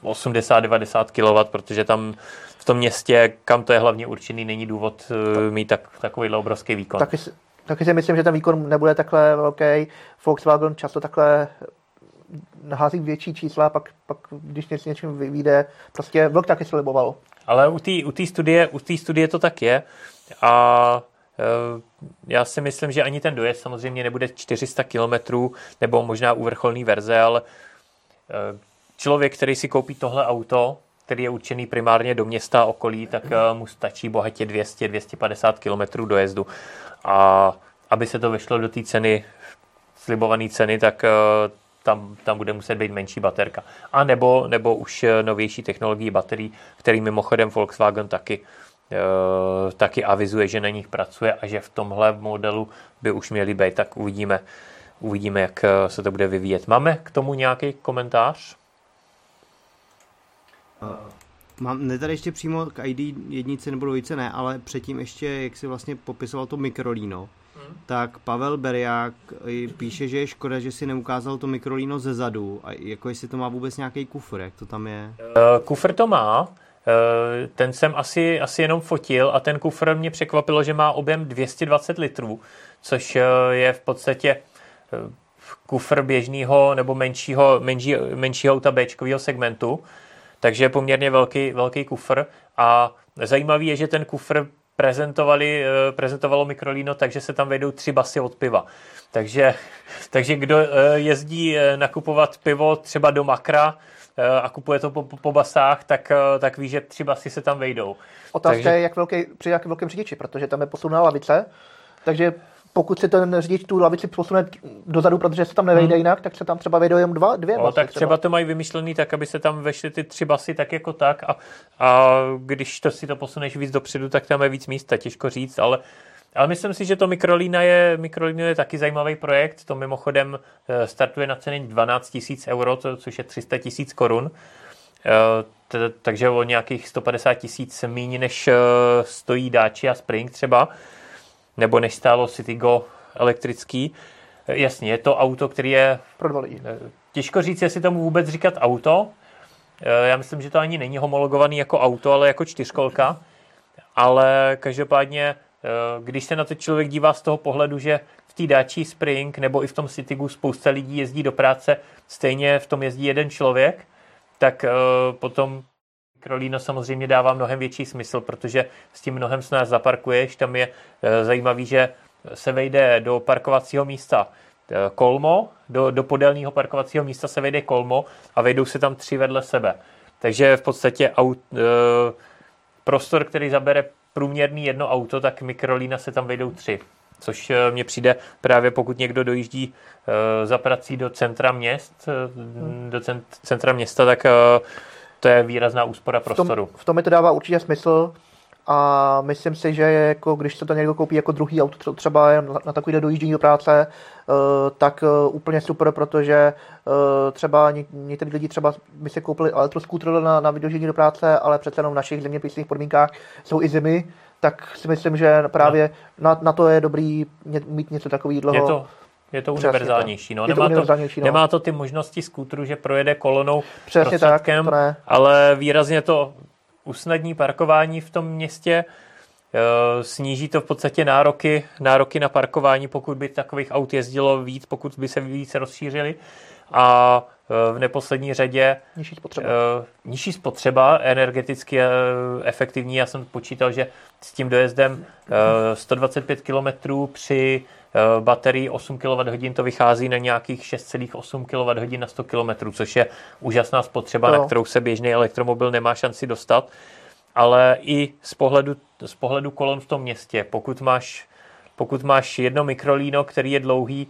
80-90 kW, protože tam v tom městě, kam to je hlavně určený, není důvod eh, mít tak, takovýhle obrovský výkon. Taky, taky si myslím, že ten výkon nebude takhle velký. Volkswagen často takhle nahází větší čísla, pak, pak když něco něčím vyjde, prostě vlk taky sliboval. Ale u té u studie, u studie to tak je a Eh, já si myslím, že ani ten dojezd samozřejmě nebude 400 km nebo možná u vrcholné verze, ale eh, člověk, který si koupí tohle auto, který je určený primárně do města a okolí, tak eh, mu stačí bohatě 200-250 km dojezdu. A aby se to vešlo do té ceny, slibované ceny, tak tam, tam bude muset být menší baterka. A nebo, nebo už novější technologií baterií, který mimochodem Volkswagen taky Eh, taky avizuje, že na nich pracuje a že v tomhle modelu by už měli být, tak uvidíme, uvidíme, jak eh, se to bude vyvíjet. Máme k tomu nějaký komentář? Mám, ne tady ještě přímo k ID jednice nebo dvojice ne, ale předtím ještě, jak si vlastně popisoval to mikrolíno, hmm. tak Pavel Beriák píše, že je škoda, že si neukázal to mikrolíno ze zadu a jako jestli to má vůbec nějaký kufr, jak to tam je? Kufr to má, Eh, ten jsem asi, asi jenom fotil a ten kufr mě překvapilo, že má objem 220 litrů, což eh, je v podstatě eh, kufr běžného nebo menšího, menší, menšího auta b segmentu, takže je poměrně velký, velký kufr a zajímavý je, že ten kufr prezentovali, prezentovalo Mikrolino, takže se tam vejdou tři basy od piva. Takže, [LAUGHS] takže kdo jezdí nakupovat pivo třeba do Makra, Eh, a kupuje to po, po, po basách, tak, eh, tak ví, že tři basy se tam vejdou. Otázka takže... je, jak velký, při jak velkém řidiči, protože tam je posuná lavice, takže pokud si ten řidič tu lavici posune dozadu, protože se tam nevejde hmm. jinak, tak se tam třeba vejdou jen dva, dvě no, basy. Tak třeba. třeba to mají vymyšlený tak, aby se tam vešly ty tři basy tak jako tak a, a když to si to posuneš víc dopředu, tak tam je víc místa, těžko říct, ale ale myslím si, že to Mikrolína je, Mikrolína je taky zajímavý projekt. To mimochodem eh, startuje na ceně 12 000 euro, což je 300 000 korun. Eh, takže o nějakých 150 tisíc méně, než eh, stojí Dacia Spring třeba, nebo než stálo Citigo elektrický. Jasně, je to auto, který je... Pro Těžko říct, jestli tomu vůbec říkat auto. Já myslím, že to ani není homologovaný jako auto, ale jako čtyřkolka. Ale každopádně když se na to člověk dívá z toho pohledu, že v té Daci Spring nebo i v tom Citygu spousta lidí jezdí do práce, stejně v tom jezdí jeden člověk, tak eh, potom Krolíno samozřejmě dává mnohem větší smysl, protože s tím mnohem s nás zaparkuješ. Tam je eh, zajímavý, že se vejde do parkovacího místa kolmo, do, do podélného parkovacího místa se vejde kolmo a vejdou se tam tři vedle sebe. Takže v podstatě aut, prostor, který zabere průměrný jedno auto, tak mikrolína se tam vejdou tři. Což eh, mně přijde právě pokud někdo dojíždí eh, za prací do centra měst, eh, do centra města, tak to je výrazná úspora prostoru. V tom, v tom mi to dává určitě smysl a myslím si, že jako, když se to někdo koupí jako druhý auto třeba na, na takovýhle dojíždění do práce, uh, tak uh, úplně super, protože uh, třeba ně, někteří lidi třeba by si koupili elektroskútr na, na dojíždění do práce, ale přece jenom v našich zeměpisných podmínkách jsou i zimy, tak si myslím, že právě no. na, na to je dobrý mít něco takového. Je to, je to univerzálnější. No. Nemá, to univerzálnější to, no. nemá to ty možnosti skútru, že projede kolonou Přesně tak, to ne. ale výrazně to usnadní parkování v tom městě, eh, sníží to v podstatě nároky, nároky na parkování, pokud by takových aut jezdilo víc, pokud by se víc rozšířili a v neposlední řadě nižší spotřeba. nižší spotřeba, energeticky efektivní. Já jsem počítal, že s tím dojezdem 125 km při baterii 8 kWh to vychází na nějakých 6,8 kWh na 100 km, což je úžasná spotřeba, no. na kterou se běžný elektromobil nemá šanci dostat. Ale i z pohledu, z pohledu kolon v tom městě, pokud máš, pokud máš jedno mikrolíno, který je dlouhý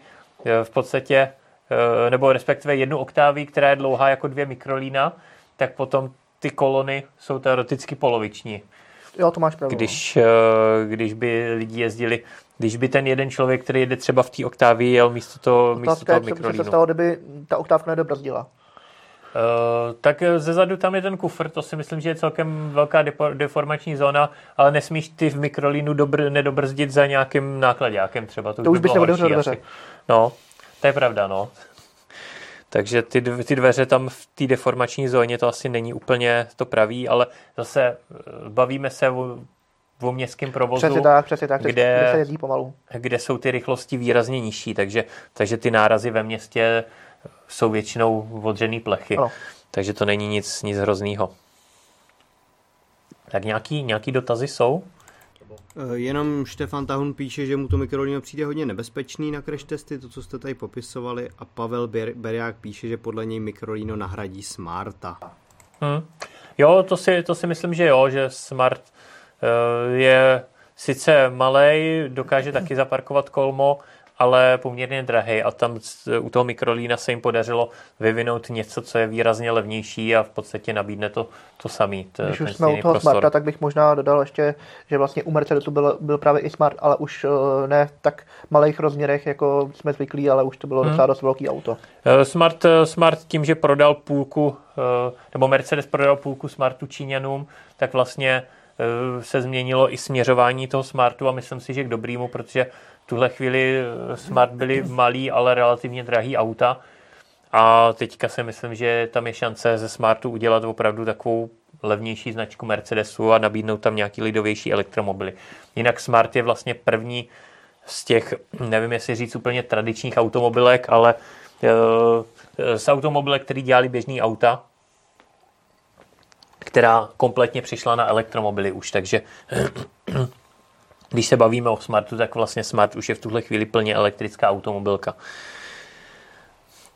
v podstatě Eh, nebo respektive jednu oktáví, která je dlouhá jako dvě mikrolína, tak potom ty kolony jsou teoreticky poloviční. Jo, to máš pravdu. Když, eh, když by lidi jezdili, když by ten jeden člověk, který jede třeba v té oktávě, jel místo, to, místo toho mikrolínu. Co by se stalo, kdyby ta oktávka nedobrzdila? Uh, tak ze zadu tam je ten kufr, to si myslím, že je celkem velká deformační zóna, ale nesmíš ty v mikrolínu dobr, nedobrzdit za nějakým nákladňákem třeba. To, to už by se otevřel dveře. No, to je pravda, no. Takže ty, ty dveře tam v té deformační zóně to asi není úplně to pravý, ale zase eh, bavíme se o, o městském provozu, přesně tak, přesně tak, kde, kde se jezdí pomalu. Kde jsou ty rychlosti výrazně nižší, takže, takže ty nárazy ve městě jsou většinou odřený plechy. Ano. Takže to není nic, nic hroznýho. Tak nějaký, nějaký dotazy jsou? Eh, jenom Štefan Tahun píše, že mu to mikrolino přijde hodně nebezpečný na crash testy, to, co jste tady popisovali, a Pavel Ber- Beriák píše, že podle něj mikrolino nahradí Smarta. Hmm. Jo, to si, to si myslím, že jo, že Smart uh, je sice malý, dokáže taky zaparkovat kolmo, ale poměrně drahý a tam u toho mikrolína se jim podařilo vyvinout něco, co je výrazně levnější a v podstatě nabídne to, to samý. To, Když už jsme u toho prostor. Smarta, tak bych možná dodal ještě, že vlastně u Mercedesu byl, byl právě i Smart, ale už eh, ne v tak malých rozměrech, jako jsme zvyklí, ale už to bylo hmm. docela dost velký auto. Eh, Smart, eh, Smart tím, že prodal půlku, nebo Mercedes prodal půlku Smartu Číňanům, tak vlastně se změnilo i směřování toho Smartu a myslím si, že k dobrýmu, protože tuhle chvíli eh, Smart byly malý, ale relativně drahý auta. A teďka si myslím, že tam je šance ze Smartu udělat opravdu takovou levnější značku Mercedesu a nabídnout tam nějaký lidovější elektromobily. Jinak Smart je vlastně první z těch, nevím jestli říct úplně tradičních automobilek, ale eh, z automobilek, který dělali běžný auta, která kompletně přišla na elektromobily už, takže [CLEARS THROAT] když se bavíme o Smartu, tak vlastně Smart už je v tuhle chvíli plně elektrická automobilka.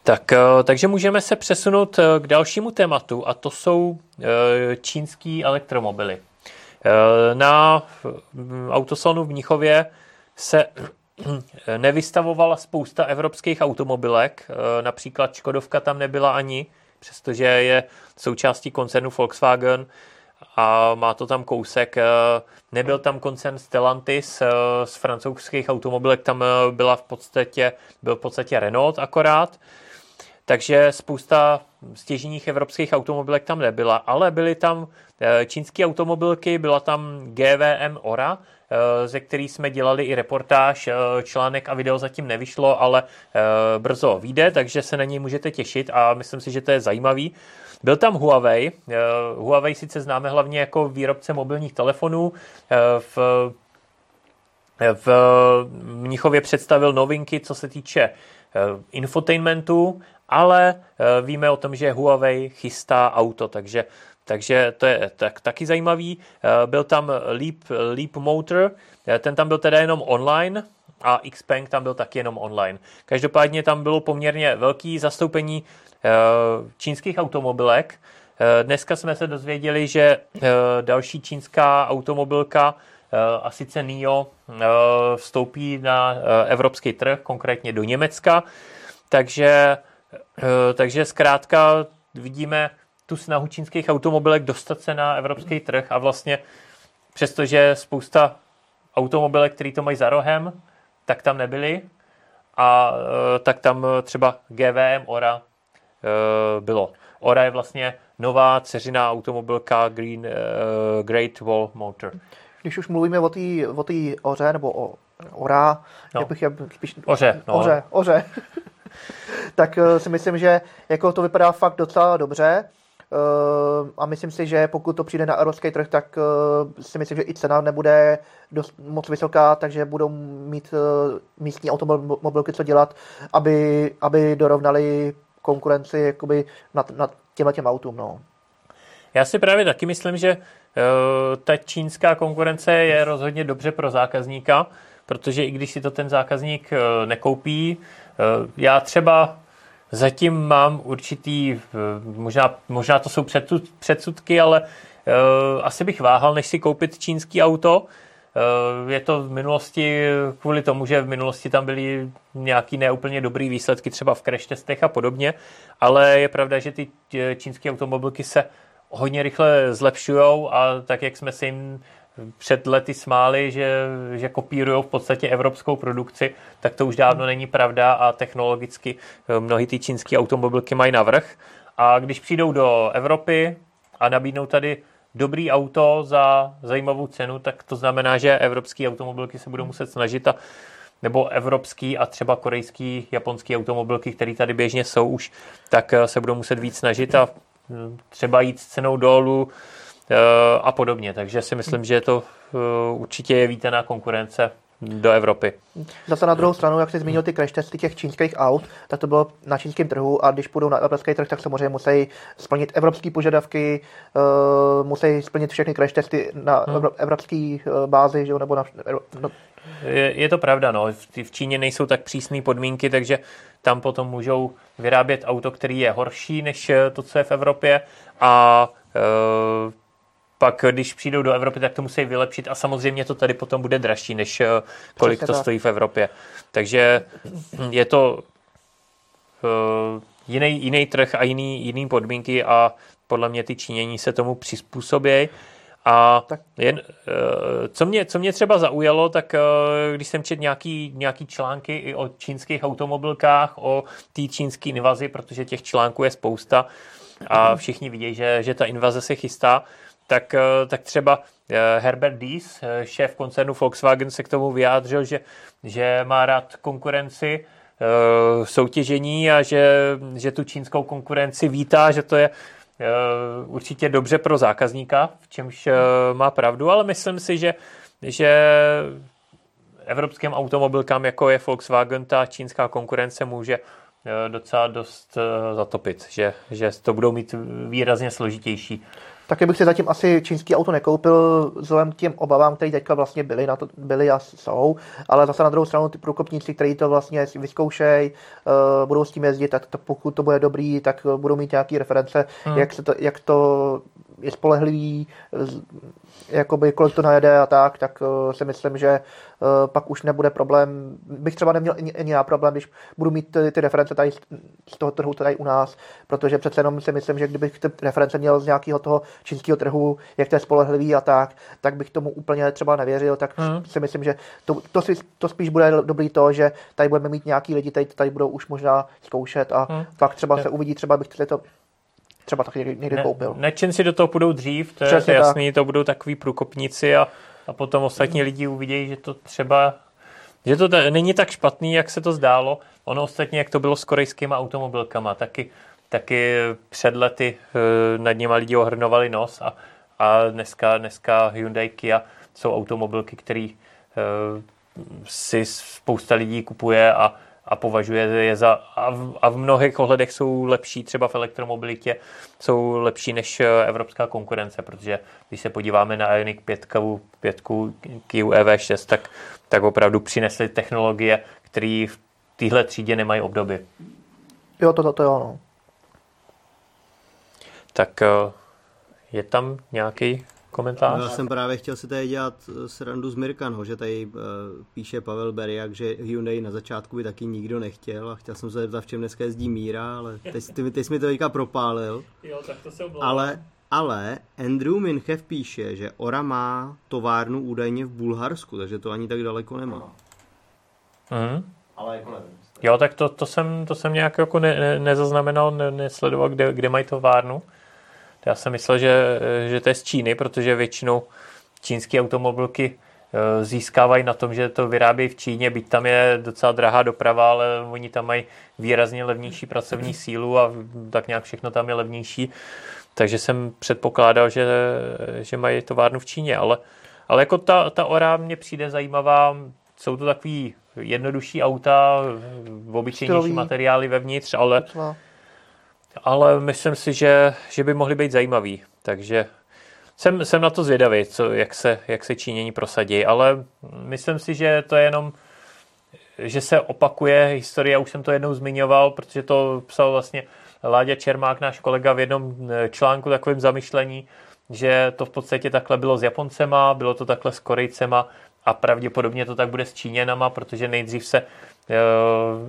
Tak, eh, takže můžeme se přesunout eh, k dalšímu tématu a to jsou eh, čínský elektromobily. Na autosalonu v Mnichově se nevystavovala spousta evropských automobilek, například Škodovka tam nebyla ani, přestože je součástí koncernu Volkswagen a má to tam kousek. Eh, nebyl tam koncern Stellantis eh, z francouzských automobilek, tam eh, byla v podstatě, byl v podstatě Renault akorát. Takže spousta stěžních evropských automobilek tam nebyla, ale byly tam čínské automobilky, byla tam GVM Ora, ze který jsme dělali i reportáž, článek a video zatím nevyšlo, ale brzo vyjde, takže se na něj můžete těšit a myslím si, že to je zajímavý. Byl tam Huawei. Eh, Huawei sice známe hlavně jako výrobce mobilních telefonů. Eh, v v Mnichově představil novinky, co se týče eh, infotainmentu, ale víme o tom, že Huawei chystá auto, takže, takže to je tak, taky zajímavý. Byl tam Leap, Leap Motor, ten tam byl teda jenom online, a Xpeng tam byl taky jenom online. Každopádně tam bylo poměrně velký zastoupení Eh, čínských automobilek. Eh, dneska jsme se dozvěděli, že eh, další čínská automobilka, a sice NIO, vstoupí na evropský trh, konkrétně do Německa. Takže, takže zkrátka vidíme tu snahu čínských automobilek dostat se na evropský trh a vlastně přestože spousta automobilek, které to mají za rohem, tak tam nebyly a tak tam třeba GVM Ora Eh, bylo. Ora je vlastně nová ceřiná automobilka Green, uh, Great Wall Motor. Když už mluvíme o té o tý oře, nebo o Ora, no. jak bych je spíš... Oře, no. Oře, oře. [LAUGHS] tak uh, si myslím, že jako to vypadá fakt docela dobře. Uh, a myslím si, že pokud to přijde na evropský trh, tak uh, si myslím, že i cena nebude dost moc vysoká, takže budou mít místní automobilky co dělat, aby, aby dorovnali konkurenci jakoby nad, nad těmhle těm autům. No. Já si právě taky myslím, že ta čínská konkurence je rozhodně dobře pro zákazníka, protože i když si to ten zákazník nekoupí, já třeba zatím mám určitý, možná, možná to jsou předsudky, ale asi bych váhal, než si koupit čínský auto, je to v minulosti kvůli tomu, že v minulosti tam byly nějaký neúplně dobrý výsledky třeba v crash testech a podobně, ale je pravda, že ty čínské automobilky se hodně rychle zlepšují a tak, jak jsme se jim před lety smáli, že, že kopírují v podstatě evropskou produkci, tak to už dávno není pravda a technologicky eh, mnohy ty čínské automobilky mají navrh. A když přijdou do Evropy a nabídnou tady dobrý auto za zajímavou cenu, tak to znamená, že evropské automobilky se budou muset snažit a nebo evropský a třeba korejský, japonský automobilky, které tady běžně jsou už, tak eh, se budou muset víc snažit a třeba jít s cenou dolů eh, a podobně. Takže si myslím, že to eh, určitě je vítaná konkurence do Evropy. Zase na druhou stranu, jak jsi zmínil ty crash testy těch čínských aut, tak to bylo na čínském trhu a když půjdou na evropský trh, tak samozřejmě musí splnit evropské požadavky, uh, musí splnit všechny crash testy na hmm. evropské bázi, že, nebo na, no. je, je to pravda, no. V Číně nejsou tak přísné podmínky, takže tam potom můžou vyrábět auto, který je horší než eh, to, co je v Evropě a e, pak, když přijdou do Evropy, tak to musí vylepšit a samozřejmě to tady potom bude dražší, než eh, kolik Přesně to stojí v Evropě. Takže je to jiný, jiný trh a jiný, jiný podmínky a podle mě ty činění se tomu přizpůsobí. A tak. jen, eh, co, mě, co mě třeba zaujalo, tak eh, když jsem četl nějaký, nějaký články i o čínských automobilkách, o té čínské invazi, protože těch článků je spousta a všichni vidějí, že, že ta invaze se chystá, tak, eh, tak třeba Herbert Dies, šéf koncernu Volkswagen, se k tomu vyjádřil, že, že má rád konkurenci, soutěžení a že, že tu čínskou konkurenci vítá, že to je Eh, určitě dobře pro zákazníka, v čemž eh, má pravdu, ale myslím si, že, že evropským automobilkám, jako je Volkswagen, ta čínská konkurence může eh, docela dost zatopit, že, že to budou mít výrazně složitější. Taky bych si zatím asi čínský auto nekoupil vzhledem k těm obavám, které teďka vlastně byly, na to, byly a jsou, ale zase na druhou stranu ty průkopníci, kteří to vlastně vyzkoušejí, uh, budou s tím jezdit, tak to, pokud to bude dobrý, tak budou mít nějaké reference, hmm. jak, se to, jak to je spolehlivý, jakoby kolik to najede a tak, tak uh, si myslím, že uh, pak už nebude problém. Bych třeba neměl ani já problém, když budu mít ty, ty reference tady z toho trhu tady u nás, protože přece jenom si myslím, že kdybych ty reference měl z nějakého toho čínského trhu, jak to je spolehlivý a tak, tak bych tomu úplně třeba nevěřil, tak hmm. si myslím, že to, to, si, to spíš bude dobrý to, že tady budeme mít nějaký lidi, tady, tady budou už možná zkoušet a hmm. pak třeba se uvidí, třeba bych to třeba taky někdy ne, koupil. Nečenci do toho půjdou dřív, to Přesně je jasný, tak. to budou takový průkopníci a, a potom ostatní lidi uvidějí, že to třeba že to není tak špatný, jak se to zdálo. Ono ostatně, jak to bylo s korejskými automobilkama, taky, taky před lety eh, nad nimi lidi ohrnovali nos a, a dneska, dneska Hyundai Kia jsou automobilky, které eh, si spousta lidí kupuje a a považuje je za, a v, a v mnohých ohledech jsou lepší, třeba v elektromobilitě, jsou lepší než eh, evropská konkurence, protože když se podíváme na Ioniq 5, 5 Kia EV6, tak, tak opravdu přinesly technologie, které v téhle třídě nemají obdoby. Jo, to, to, to jo, no. Tak eh, je tam nějaký komentář? Já jsem právě chtěl si tady dělat eh, srandu z Mirkan, že tady uh, píše Pavel Beriak, že Hyundai na začátku by taky nikdo nechtěl a chtěl jsem se zeptat, v čem dneska jezdí Míra, ale teď, ty, ty jsi mi to teďka propálil. Jo, tak to se Ale, ale Andrew Minchev píše, že Ora má továrnu údajně v Bulharsku, takže to ani tak daleko nemá. Mhm. Ale jako nevím. Jo, tak to, to, jsem, to jsem nějak jako ne, ne, nezaznamenal, ne, nesledoval, kde, kde mají továrnu. Já jsem myslel, že, že to je z Číny, protože většinou čínské automobilky eh, získávají na tom, že to vyrábějí v Číně, byť tam je docela drahá doprava, ale oni tam mají výrazně levnější pracovní sílu a tak nějak všechno tam je levnější. Takže jsem předpokládal, že, že mají továrnu v Číně, ale, ale jako ta, ta Ora mě přijde zajímavá. Jsou to takový jednodušší auta, obyčejnější materiály vevnitř, ale, ale myslím si, že, že by mohly být zajímavý. Takže jsem, jsem na to zvědavý, co, jak, se, jak se Čínění prosadí, ale myslím si, že to je jenom, že se opakuje historie, už jsem to jednou zmiňoval, protože to psal vlastně Láďa Čermák, náš kolega, v jednom eh, článku takovým zamyšlení, že to v podstatě takhle bylo s Japoncema, bylo to takhle s Korejcema a pravděpodobně to tak bude s Číněnama, protože nejdřív se eh,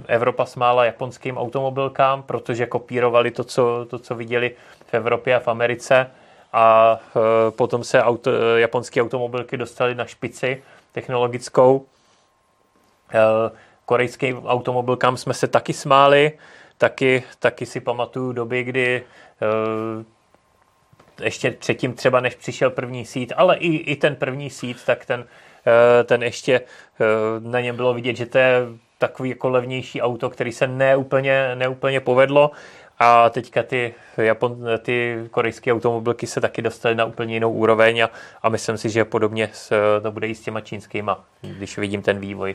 Evropa smála japonským automobilkám, protože kopírovali to, co, to, co viděli v Evropě a v Americe a eh, potom se auto, japonské automobilky dostaly na špici technologickou. Korejským automobilkám jsme se taky smáli, taky, taky si pamatuju doby, kdy ještě předtím třeba, než přišel první sít, ale i, i ten první sít, tak ten, ten ještě uh, na něm bylo vidět, že to je takový jako levnější auto, který se neúplně, neúplně povedlo a teďka ty, Japon, ty korejské automobilky se taky dostaly na úplně jinou úroveň a, a myslím si, že podobně s, to bude i s těma čínskýma, když vidím ten vývoj.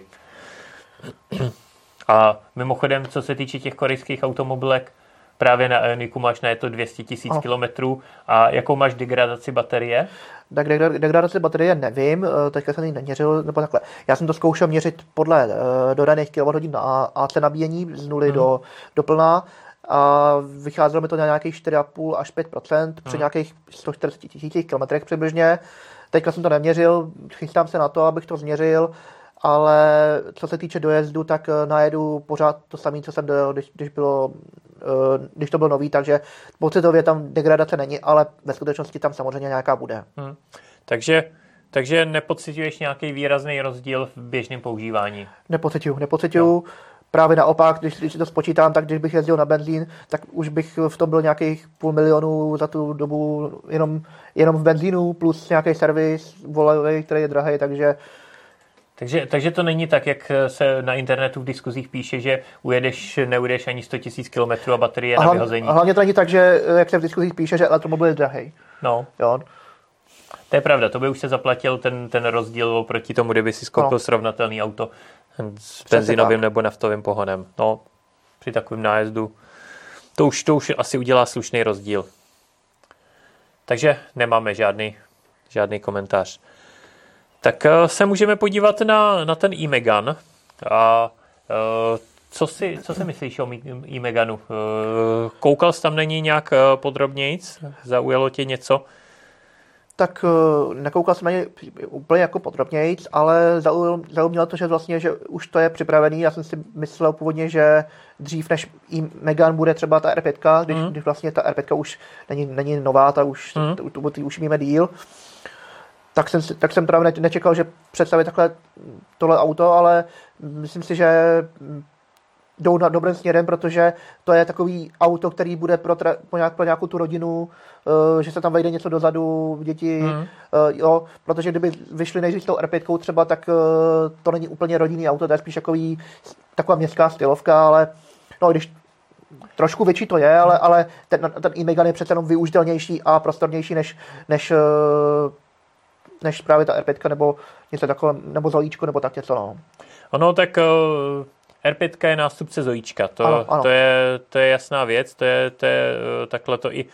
A mimochodem, co se týče těch korejských automobilek, právě na Ioniku máš na je to 200 tisíc oh. kilometrů. A jakou máš degradaci baterie? Tak degradaci baterie nevím, eh, teďka jsem ji neměřil, nebo takhle. Já jsem to zkoušel měřit podle uh, dodaných kWh na AC nabíjení z nuly hmm. do, do plná a vycházelo mi to na nějakých 4,5 až 5 hmm. při nějakých 140 tisících kilometrech přibližně. Teďka jsem to neměřil, chystám se na to, abych to změřil ale co se týče dojezdu, tak eh, najedu pořád to samé, co jsem dojel, když, když, bylo, eh, když to bylo nový, takže pocitově tam degradace není, ale ve skutečnosti tam samozřejmě nějaká bude. Hmm. Takže takže nepocituješ nějaký výrazný rozdíl v běžném používání? Nepocituju, nepocituju. No. Právě naopak, když, když to spočítám, tak když bych jezdil na benzín, tak už bych v tom byl nějakých půl milionu za tu dobu jenom, jenom v benzínu plus nějaký servis volej, který je drahý, takže takže, takže to není tak, jak se na internetu v diskuzích píše, že ujedeš, neujedeš ani 100 000 km a baterie a na vyhození. A hlavně to není tak, že jak se v diskuzích píše, že elektromobil je drahý. No. Jo. To je pravda, to by už se zaplatil ten, ten rozdíl oproti tomu, kdyby si skoupil no. srovnatelný auto s benzinovým nebo naftovým pohonem. No, při takovém nájezdu to už, to už asi udělá slušný rozdíl. Takže nemáme žádný, žádný komentář. Tak eh, se můžeme podívat na, na ten e-Megan. A eh, co si, co si myslíš o e-Meganu? Eh, koukal jsi tam není nějak podrobnějc? Zaujalo tě něco? tak nekoukal jsem na ně úplně jako podrobnějc, ale zaujalo to, že vlastně, že už to je připravený. Já jsem si myslel původně, že dřív než i Megan bude třeba ta R5, když, mm. když vlastně ta R5 už není, není nová, ta už, mm. tu, tu, tu, už míme díl, tak jsem, tak jsem právě nečekal, že představí takhle tohle auto, ale myslím si, že jdou na dobrým směrem, protože to je takový auto, který bude pro, tra, pro, nějak, pro nějakou tu rodinu, uh, že se tam vejde něco dozadu, děti, mm. uh, jo, protože kdyby vyšli nejdřív s tou R5 třeba, tak uh, to není úplně rodinný auto, to je spíš takový, taková městská stylovka, ale no, když trošku větší to je, ale, ale ten, ten e-Megan je přece jenom využitelnější a prostornější než, než uh, než právě ta R5 nebo něco takového, nebo Zoíčko, nebo tak něco. No. Ono tak uh, R5 je nástupce Zoíčka, to, ano, ano. To, je, to je jasná věc, to je, to je uh, takhle to i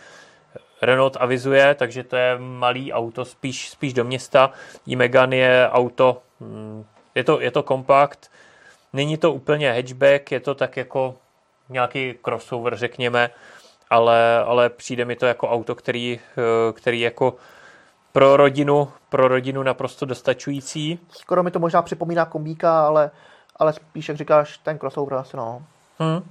Renault avizuje, takže to je malý auto spíš, spíš do města. E-Megan je auto, hm, je to, je to kompakt, není to úplně hatchback, je to tak jako nějaký crossover, řekněme, ale, ale přijde mi to jako auto, který, eh, který jako pro rodinu, pro rodinu naprosto dostačující. Skoro mi to možná připomíná kombíka, ale, ale spíš, jak říkáš, ten crossover asi no. Hmm.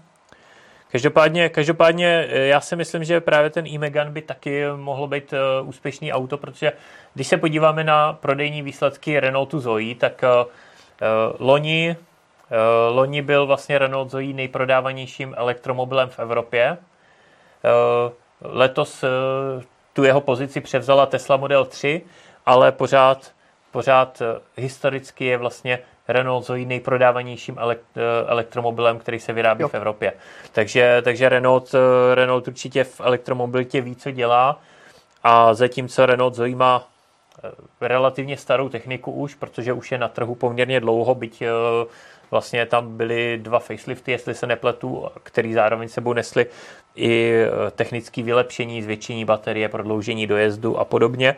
Každopádně, každopádně eh, já si myslím, že právě ten e-Megan by taky mohl být uh, úspěšný auto, protože když se podíváme na prodejní výsledky Renaultu Zoe, tak uh, loni, uh, loni byl vlastně Renault Zoe nejprodávanějším elektromobilem v Evropě. Letos tu jeho pozici převzala Tesla Model 3, ale pořád, pořád eh, historicky je vlastně Renault Zoe nejprodávanějším eh, elektromobilem, který se vyrábí jo. v Evropě. Takže, takže Renault, eh, Renault určitě v elektromobilitě ví, co dělá a zatímco Renault Zoe má relativně starou techniku už, protože už je na trhu poměrně dlouho, byť vlastně tam byly dva facelifty, jestli se nepletu, který zároveň sebou nesli i technické vylepšení, zvětšení baterie, prodloužení dojezdu a podobně,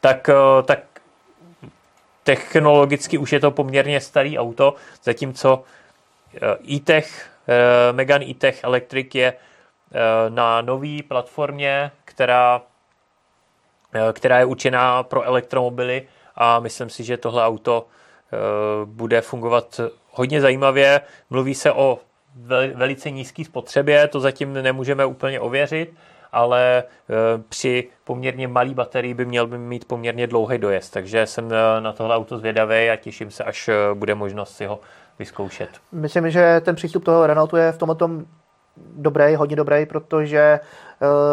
tak, tak technologicky už je to poměrně starý auto, zatímco e-tech, Megan e-tech Electric je na nové platformě, která, která je určená pro elektromobily a myslím si, že tohle auto bude fungovat hodně zajímavě. Mluví se o velice nízké spotřebě, to zatím nemůžeme úplně ověřit, ale při poměrně malý baterii by měl by mít poměrně dlouhý dojezd, takže jsem na tohle auto zvědavý a těším se, až bude možnost si ho vyzkoušet. Myslím, že ten přístup toho Renaultu je v tomto dobrý, hodně dobrý, protože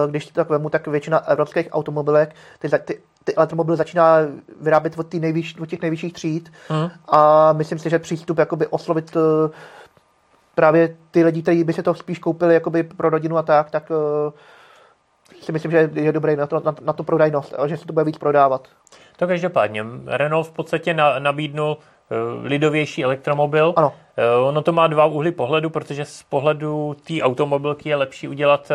když to tak vemu, tak většina evropských automobilek ty, ty, ty elektromobily začíná vyrábět od, nejvyš, od těch nejvyšších tříd mm. a myslím si, že přístup jakoby oslovit eh, právě ty lidi, kteří by se to spíš koupili jakoby pro rodinu a tak, tak eh, si myslím, že je dobrý na to, na, na to prodajnost, že se to bude víc prodávat. To každopádně. Renault v podstatě na, nabídnul Eh, lidovější elektromobil. Ano. Ono to má dva úhly pohledu, protože z pohledu té automobilky je lepší udělat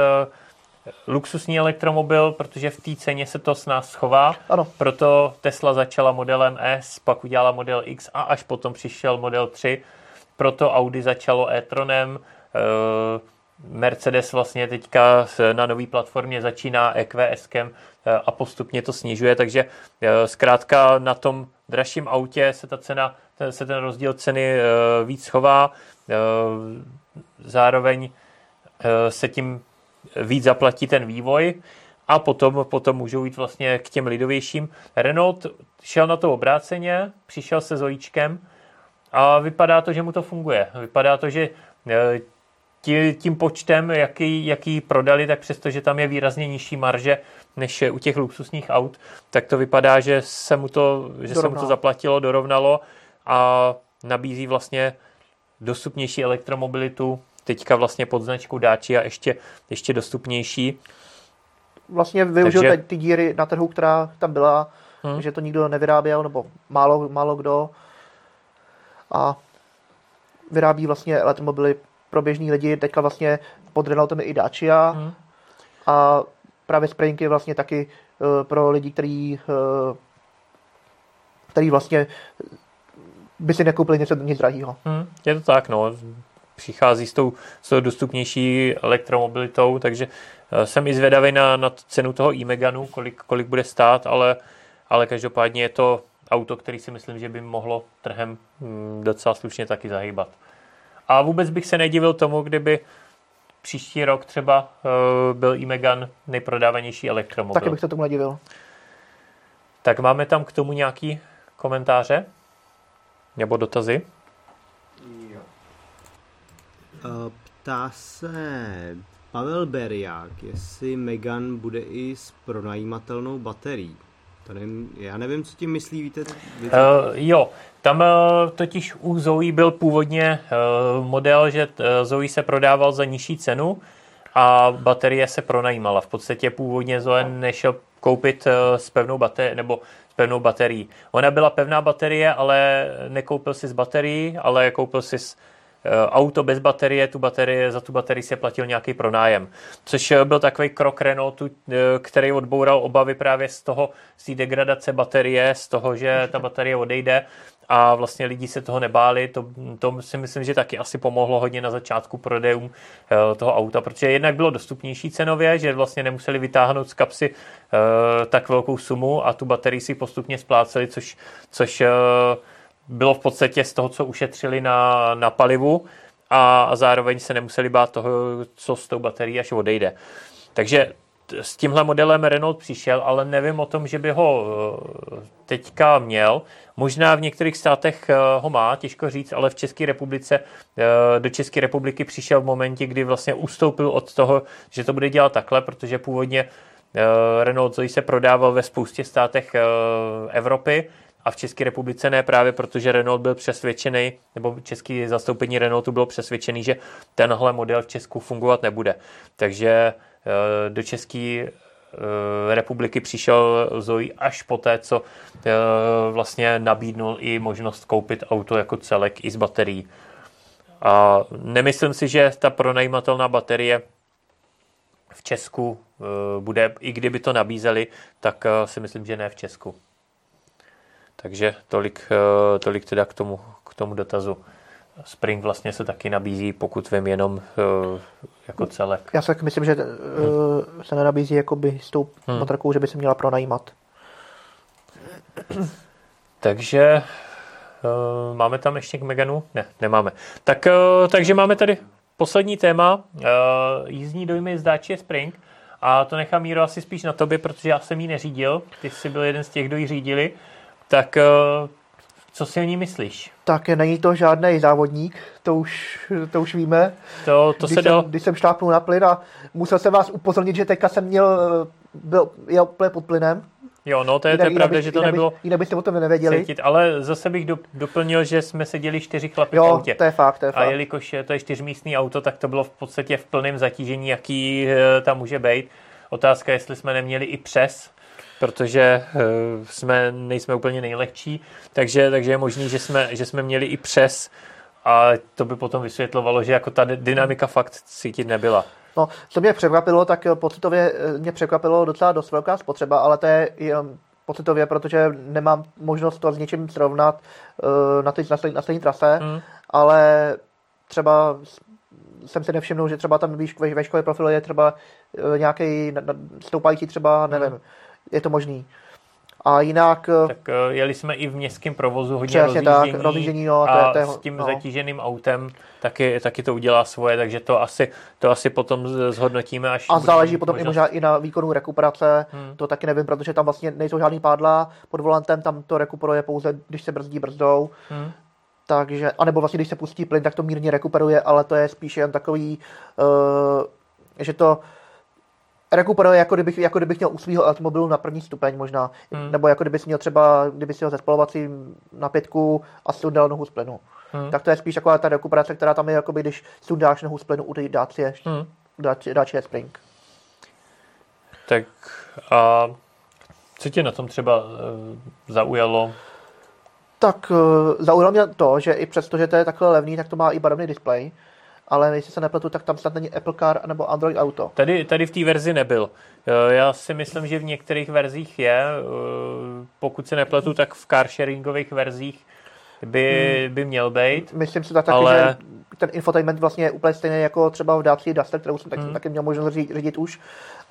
luxusní elektromobil, protože v té ceně se to s nás schová. Ano. Proto Tesla začala modelem S, pak udělala model X a až potom přišel model 3. Proto Audi začalo e-tronem, Mercedes vlastně teďka na nové platformě začíná EQSkem a postupně to snižuje, takže zkrátka na tom dražším autě se ta cena, se ten rozdíl ceny eh, víc chová, eh, zároveň eh, se tím víc zaplatí ten vývoj a potom, potom můžou jít vlastně k těm lidovějším. Renault šel na to obráceně, přišel se Zojíčkem a vypadá to, že mu to funguje. Vypadá to, že tím počtem, jaký, jaký prodali, tak přesto, že tam je výrazně nižší marže, než u těch luxusních aut, tak to vypadá, že se mu to, že se mu to zaplatilo, dorovnalo a nabízí vlastně dostupnější elektromobilitu, teďka vlastně pod značkou Dacia a ještě, ještě dostupnější. Vlastně využil Takže... ty díry na trhu, která tam byla, hmm. že to nikdo nevyráběl, nebo málo, málo kdo. A vyrábí vlastně elektromobily pro běžní lidi, teďka vlastně pod Renaultem i Dacia. Hmm. A právě Spring je vlastně taky uh, pro lidi, který, uh, který vlastně by si nekoupili něco nic drahého. Hmm, je to tak, no. Přichází s tou, s tou dostupnější elektromobilitou, takže uh, jsem i zvědavý na, na cenu toho e-Meganu, kolik, kolik bude stát, ale, ale každopádně je to auto, který si myslím, že by mohlo trhem hm, docela slušně taky zahýbat. A vůbec bych se nedivil tomu, kdyby příští rok třeba uh, byl i Megan nejprodávanější elektromobil. Taky bych se tomu nedivil. Tak máme tam k tomu nějaký komentáře? Nebo dotazy? Uh, ptá se Pavel Beriák, jestli Megan bude i s pronajímatelnou baterií. Nevím, já nevím, co tím myslí, víte? víte? Uh, jo, tam uh, totiž u Zoe byl původně uh, model, že uh, Zoe se prodával za nižší cenu a baterie se pronajímala. V podstatě původně Zoe nešel koupit uh, s pevnou baterií, nebo s pevnou baterií. Ona byla pevná baterie, ale nekoupil si s baterií, ale koupil si s Eh, auto bez baterie, tu baterie, za tu baterii se platil nějaký pronájem. Což eh, byl takový krok Renaultu, eh, který odboural obavy právě z toho, z té degradace baterie, z toho, že ta baterie odejde a vlastně lidi se toho nebáli. To, to si myslím, že taky asi pomohlo hodně na začátku prodejům toho auta, protože jednak bylo dostupnější cenově, že vlastně nemuseli vytáhnout z kapsy tak velkou sumu a tu baterii si postupně spláceli, což, což bylo v podstatě z toho, co ušetřili na, na palivu a, a zároveň se nemuseli bát toho, co s tou baterií až odejde. Takže s tímhle modelem Renault přišel, ale nevím o tom, že by ho eh, teďka měl. Možná v některých státech eh, ho má, těžko říct, ale v České republice, eh, do České republiky přišel v momentě, kdy vlastně ustoupil od toho, že to bude dělat takhle, protože původně Renault Zoe se prodával ve spoustě státech Evropy, a v České republice ne právě, protože Renault byl přesvědčený, nebo český zastoupení Renaultu bylo přesvědčený, že tenhle model v Česku fungovat nebude. Takže eh, do České republiky přišel Zoe až po té, co vlastně nabídnul i možnost koupit auto jako celek i s baterií. A nemyslím si, že ta pronajímatelná baterie v Česku bude, i kdyby to nabízeli, tak si myslím, že ne v Česku. Takže tolik, tolik teda k tomu, k tomu dotazu. Spring vlastně se taky nabízí, pokud vím, jenom uh, jako celek. Já si myslím, že uh, se nenabízí jakoby s tou hmm. motorkou, že by se měla pronajímat. Takže máme tam ještě k Meganu? Ne, nemáme. Tak, takže máme tady poslední téma. Jízdní dojmy z Dacia Spring. A to nechám Míro asi spíš na tobě, protože já jsem ji neřídil. Ty jsi byl jeden z těch, kdo ji řídili. Tak uh, co si o ní myslíš? Tak není to žádný závodník, to už, to už víme. To, to když se jsem, dal... Když jsem šlápnul na plyn a musel jsem vás upozornit, že teďka jsem měl, byl, jel úplně pod plynem. Jo, no to je, jinak, to je pravda, by, že to jinak nebylo... By, jinak byste o tom nevěděli. Cítit, ale zase bych do, doplnil, že jsme seděli čtyři chlapy jo, v autě. to je fakt, to je fakt. A jelikož to je čtyřmístný auto, tak to bylo v podstatě v plném zatížení, jaký eh, tam může být. Otázka, jestli jsme neměli i přes, protože uh, jsme, nejsme úplně nejlehčí, takže, takže je možný, že jsme, že jsme měli i přes a to by potom vysvětlovalo, že jako ta dynamika fakt cítit nebyla. No, co mě překvapilo, tak pocitově eh, mě překvapilo docela dost velká spotřeba, ale to je pocitově, protože nemám možnost to s něčím srovnat na, ty, na, stejné, na trase, hmm. ale třeba jsem si nevšiml, že třeba tam ve, škole profilu je třeba nějaký stoupající třeba, nevím, hmm je to možný. A jinak... Eh, tak uh, jeli jsme i v městském provozu hodně Přesně rozjíždění, tak, rozjíždění no, a to je, s tím no. zatíženým autem taky, taky to udělá svoje, takže to asi, to asi potom zhodnotíme, až... A záleží potom možnost... i možná i na výkonu rekuperace, hmm. to taky nevím, protože tam vlastně nejsou žádný pádla pod volantem, tam to rekuperuje pouze, když se brzdí brzdou. Hmm. Takže, anebo vlastně, když se pustí plyn, tak to mírně rekuperuje, ale to je spíše jen takový, uh, že to rekuperuje, jako kdybych, jako kdybych měl u svého automobilu na první stupeň možná. Hmm. Nebo jako kdybys měl třeba, kdyby si ho ze spalovacím na pětku a sundal nohu z plynu. Hmm. Tak to je spíš taková ta rekuperace, která tam je, jakoby, když sundáš nohu z plynu u Dacia, hmm. Dacia, Dacia Spring. Tak a co tě na tom třeba uh, zaujalo? Tak uh, zaujalo mě to, že i přesto, že to je takhle levný, tak to má i barevný displej ale jestli se nepletu, tak tam snad není Apple Car nebo Android Auto. Tady, tady v té verzi nebyl. Eh, já si myslím, že v některých verzích je. Eh, pokud se nepletu, tak v car sharingových verzích by, hmm. by měl být. Myslím si tak taky, ale... že ten infotainment vlastně je úplně stejný jako třeba v Dacia Duster, kterou jsem hmm. taky měl možnost řídit už.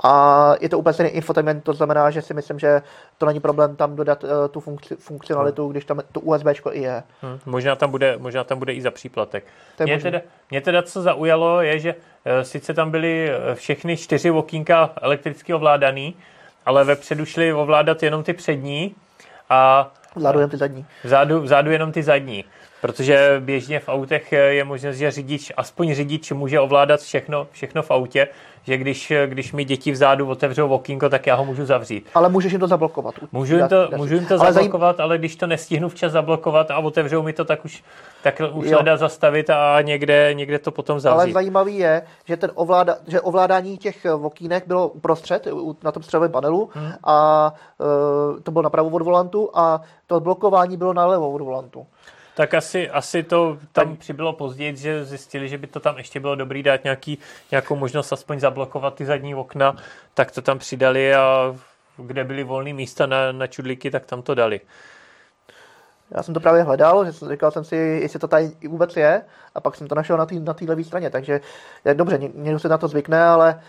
A je to úplně stejný infotainment, to znamená, že si myslím, že to není problém tam dodat uh, tu funkci, funkcionalitu, hmm. když tam to USB i je. Hmm. Možná, tam bude, možná tam bude i za příplatek. Mě teda, mě teda co zaujalo je, že uh, sice tam byly všechny čtyři okýnka elektricky ovládaný, ale vepředu šli ovládat jenom ty přední a Vzadu jenom ty zadní. Vzadu, vzadu jenom ty zadní. Protože běžně v autech je možnost, že řidič, aspoň řidič může ovládat všechno, všechno v autě, že když, když mi děti vzadu otevřou okýnko, tak já ho můžu zavřít. Ale můžeš jim to zablokovat. Můžu jim to, můžu jim to ale zablokovat, zajím... ale když to nestihnu včas zablokovat a otevřou mi to, tak už, tak už dá zastavit a někde, někde to potom zavřít. Ale zajímavý je, že, ten ovláda, že ovládání těch okýnek bylo uprostřed na tom středovém panelu hmm. a uh, to bylo napravo od volantu a to blokování bylo nalevo od volantu. Tak asi, asi to tam tak. přibylo později, že zjistili, že by to tam ještě bylo dobrý dát nějaký, nějakou možnost aspoň zablokovat ty zadní okna, tak to tam přidali a kde byly volné místa na, na čudlíky, tak tam to dali. Já jsem to právě hledal, že jsem, říkal jsem si, jestli to tady vůbec je, a pak jsem to našel na té na levé straně, takže je dobře, někdo se na to zvykne, ale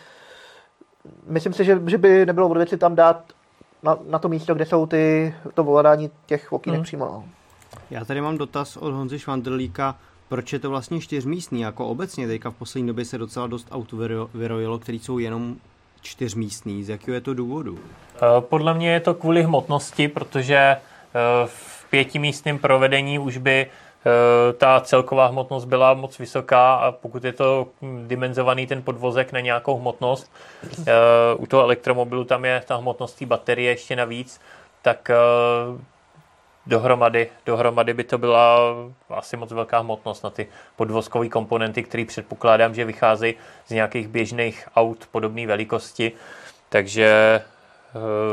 myslím si, že, že by nebylo od věci tam dát na, na to místo, kde jsou ty, to ovládání těch okýnek hmm. přímo. No. Já tady mám dotaz od Honzy Švandrlíka, proč je to vlastně čtyřmístný, jako obecně teďka v poslední době se docela dost aut vyrojilo, který jsou jenom čtyřmístný. Z jakého je to důvodu? Eh, podle mě je to kvůli hmotnosti, protože eh, v pětimístném provedení už by eh, ta celková hmotnost byla moc vysoká a pokud je to dimenzovaný ten podvozek na nějakou hmotnost, u toho elektromobilu tam je ta hmotnost té baterie ještě navíc, tak dohromady, dohromady by to byla asi moc velká hmotnost na ty podvozkové komponenty, které předpokládám, že vycházejí z nějakých běžných aut podobné velikosti. takže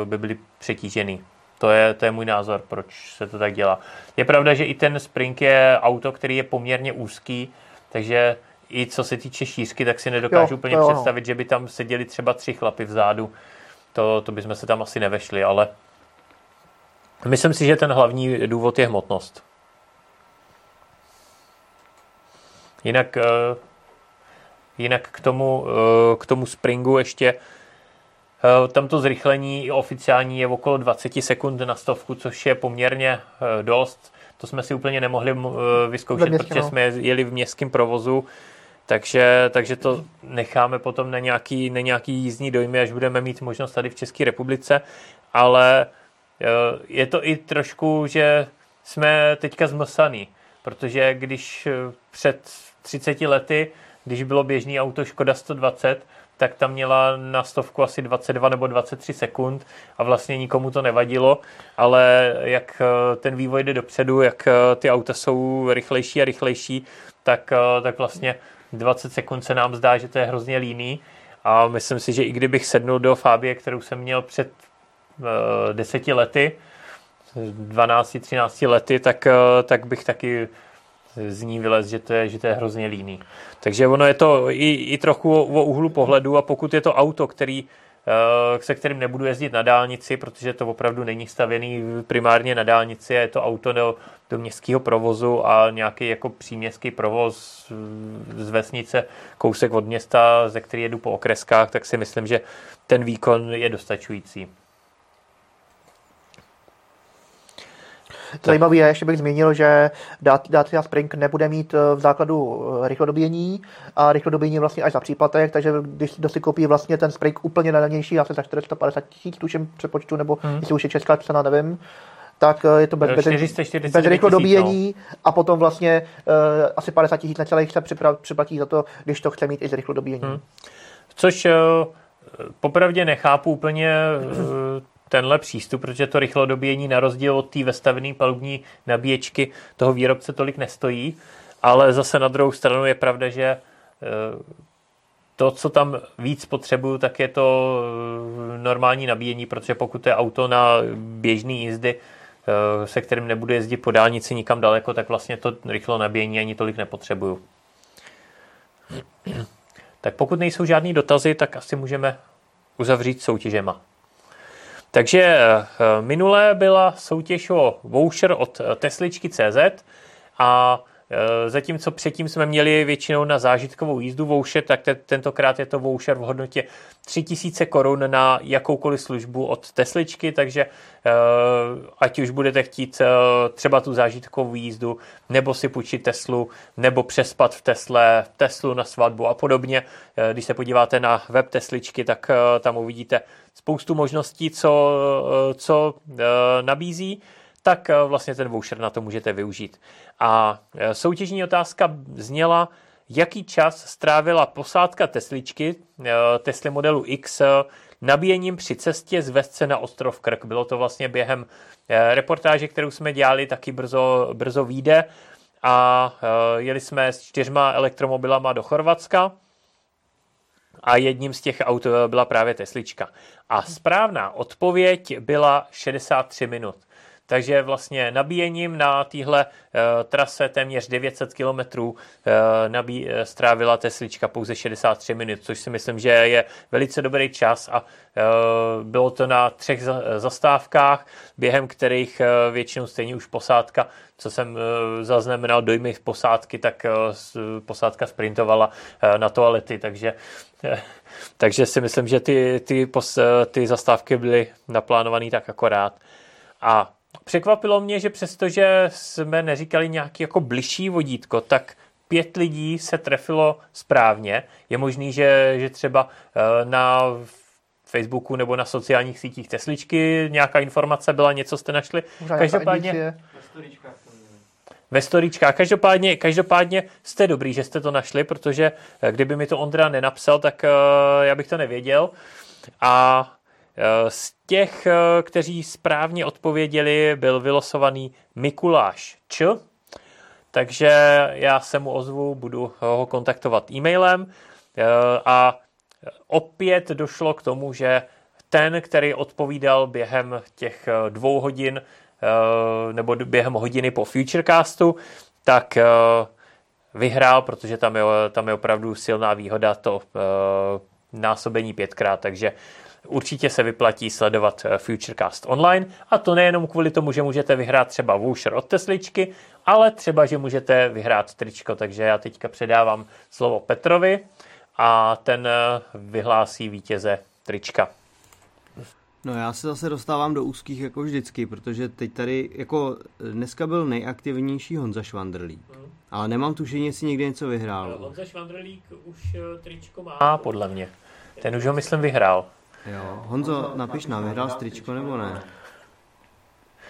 by byli přetížený. To je, to je můj názor, proč se to tak dělá. Je pravda, že i ten Spring je auto, který je poměrně úzký, takže i co se týče šířky, tak si nedokážu jo, úplně jo, představit, že by tam seděli třeba tři chlapy vzadu. To, to bychom se tam asi nevešli, ale myslím si, že ten hlavní důvod je hmotnost. Jinak, eh, jinak k, tomu, eh, k tomu Springu ještě eh, tam to zrychlení oficiální je okolo 20 sekund na stovku, což je poměrně dost. To jsme si úplně nemohli vyzkoušet, městě, protože no. jsme jeli v městském provozu, takže, takže to necháme potom na nějaký, na nějaký jízdní dojmy, až budeme mít možnost tady v České republice, ale je to i trošku, že jsme teďka zmlsaný, protože když před 30 lety, když bylo běžný auto Škoda 120, tak tam měla na stovku asi 22 nebo 23 sekund a vlastně nikomu to nevadilo, ale jak eh, ten vývoj jde dopředu, jak eh, ty auta jsou rychlejší a rychlejší, tak, eh, tak vlastně 20 sekund se nám zdá, že to je hrozně líný. A myslím si, že i kdybych sednul do Fabie, kterou jsem měl před deseti lety, 12-13 lety, tak, tak bych taky z ní vylez, že to je, že to je hrozně líný. Takže ono je to i, i trochu o úhlu pohledu a pokud je to auto, který eh, se kterým nebudu jezdit na dálnici, protože to opravdu není stavěný primárně na dálnici, je to auto do, do městského provozu a nějaký jako příměstský provoz z vesnice, kousek od města, ze který jedu po okreskách, tak si myslím, že ten výkon je dostačující. Zajímavé je, ještě bych zmínil, že Dacia Spring nebude mít eh, v základu eh, rychlodobíjení a rychlodobíjení vlastně až za příplatek, takže když kdo si koupí vlastně ten Spring úplně nejlevnější, asi za 450 tisíc, tuším přepočtu, nebo hmm. jestli už je česká cena, nevím, tak eh, je to bez, bez, bez rychlodobíjení no. a potom vlastně uh, asi 50 tisíc necelých se připlatí za to, když to chce mít i z rychlodobíjení. Hmm. Což uh, popravdě nechápu úplně uh, tenhle přístup, protože to rychlodobíjení na rozdíl od té vestavené palubní nabíječky toho výrobce tolik nestojí, ale zase na druhou stranu je pravda, že eh, to, co tam víc potřebuju, tak je to eh, normální nabíjení, protože pokud je auto na běžný jízdy, eh, se kterým nebudu jezdit po dálnici nikam daleko, tak vlastně to rychlo nabíjení ani tolik nepotřebuju. Tak pokud nejsou žádný dotazy, tak asi můžeme uzavřít soutěžema. Takže eh, minulé byla soutěž o voucher od eh, Tesličky CZ a eh, Zatímco předtím jsme měli většinou na zážitkovou jízdu voucher, tak te, tentokrát je to voucher v hodnotě 3000 korun na jakoukoliv službu od Tesličky, takže ať už budete chtít třeba tu zážitkovou jízdu, nebo si půjčit Teslu, nebo přespat v Tesle, Teslu na svatbu a podobně. Když se podíváte na web Tesličky, tak tam uvidíte spoustu možností, co, co eh, nabízí, tak eh, vlastně ten voucher na to můžete využít. A eh, soutěžní otázka zněla, jaký čas strávila posádka Tesličky, Tesly modelu X, nabíjením při cestě z Vesce na ostrov Krk. Bylo to vlastně během reportáže, kterou jsme dělali, taky brzo, brzo výjde a jeli jsme s čtyřma elektromobilama do Chorvatska a jedním z těch aut byla právě Teslička. A správná odpověď byla 63 minut. Takže vlastně nabíjením na téhle uh, trase téměř 900 km uh, nabí, uh, strávila Teslička pouze 63 minut, což si myslím, že je velice dobrý čas a bylo to na třech za, zastávkách, během kterých většinou stejně už posádka, co jsem zaznamenal dojmy v posádky, tak posádka sprintovala na toalety, takže takže si myslím, že ty, ty, pos, ty zastávky byly naplánované tak akorát. A překvapilo mě, že přestože jsme neříkali nějaký jako bližší vodítko, tak pět lidí se trefilo správně. Je možný, že, že třeba eh, na Facebooku nebo na sociálních sítích Tesličky nějaká informace byla, něco jste našli. Každopádně ve storičkách. Každopádně, každopádně jste dobrý, že jste to našli, protože eh, kdyby mi to Ondra nenapsal, tak uh, já bych to nevěděl. A z těch, uh, kteří správně odpověděli, byl vylosovaný Mikuláš Č. Takže já se mu ozvu, budu ho kontaktovat e-mailem. A opět došlo k tomu, že ten, který odpovídal během těch dvou hodin nebo během hodiny po Futurecastu, tak vyhrál, protože tam je, tam je opravdu silná výhoda to násobení pětkrát, takže určitě se vyplatí sledovat eh, Futurecast online a to nejenom kvůli tomu, že můžete vyhrát třeba voucher od Tesličky, ale třeba, že můžete vyhrát tričko, takže já teďka předávám slovo Petrovi a ten eh, vyhlásí vítěze trička. No já se zase dostávám do úzkých jako vždycky, protože teď tady jako dneska byl nejaktivnější Honza Švandrlík. Hmm. Ale nemám tušení, jestli někde něco vyhrál. Honza Švandrlík už eh, tričko má. A podle mě. Ten už ho myslím vyhrál. Jo. Honzo, napiš nám, vyhrál stričko nebo ne?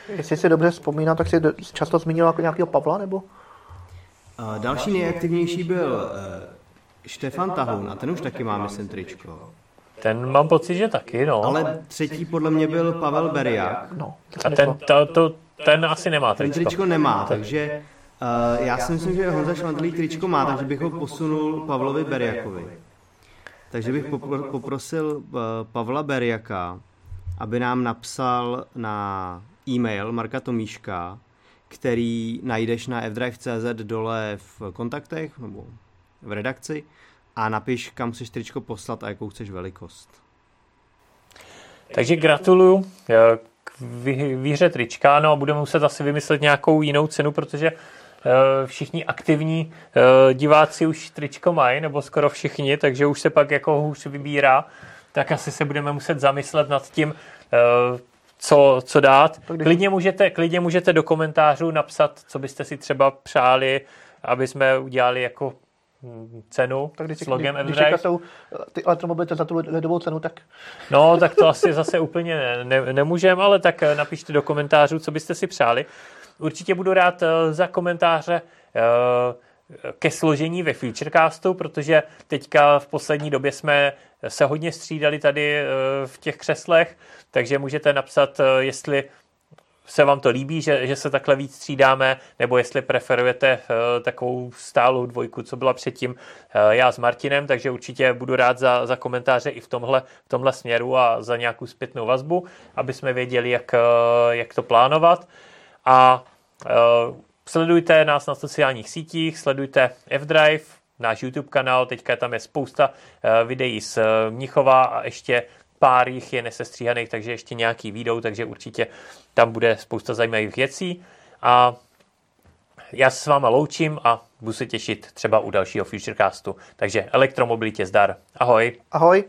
Jestli si dobře vzpomínám, tak si často zmínil jako nějakého Pavla, nebo? Uh, další nejaktivnější byl uh, Štefan Tahoun a ten už taky má, myslím, tričko. Ten mám pocit, že taky, no. Ale třetí podle mě byl Pavel Beriak. No, a ten, to, to, ten asi nemá tričko. Ten tričko nemá, takže uh, já si myslím, že Honza Švandlík tričko má, takže bych ho posunul Pavlovi Beriakovi. Takže bych poprosil eh, Pavla Berjaka, aby nám napsal na e-mail Marka Tomíška, který najdeš na fdrive.cz dole v kontaktech nebo v redakci a napiš, kam chceš tričko poslat a jakou chceš velikost. Takže gratuluju eh, k výhře trička, no a budeme muset asi vymyslet nějakou jinou cenu, protože všichni aktivní eh, diváci už tričko mají, nebo skoro všichni, takže už se pak jako hůř vybírá, tak asi se budeme muset zamyslet nad tím, eh, co, co dát. Klidně můžete, klidně můžete do komentářů napsat, co byste si třeba přáli, aby jsme udělali jako hm, cenu tak když, s logem když, když jsou ty elektromobily za tu ledovou cenu, tak... No, tak to asi zase úplně ne, ne, nemůžeme, ale tak napište do komentářů, co byste si přáli. Určitě budu rád eh, za komentáře eh, ke složení ve Futurecastu, protože teďka v poslední době jsme se hodně střídali tady eh, v těch křeslech, takže můžete napsat, jestli se vám to líbí, že, že se takhle víc střídáme, nebo jestli preferujete uh, takovou stálou dvojku, co byla předtím uh, já s Martinem, takže určitě budu rád za, za komentáře i v tomhle, v tomhle směru a za nějakou zpětnou vazbu, aby jsme věděli, jak, uh, jak to plánovat. A uh, sledujte nás na sociálních sítích, sledujte F-Drive, náš YouTube kanál, teďka tam je spousta uh, videí z uh, Mnichova a ještě pár jich je nesestříhaných, takže ještě nějaký výjdou, takže určitě tam bude spousta zajímavých věcí. A já se s váma loučím a budu se těšit třeba u dalšího Futurecastu. Takže elektromobilitě zdar. Ahoj. Ahoj.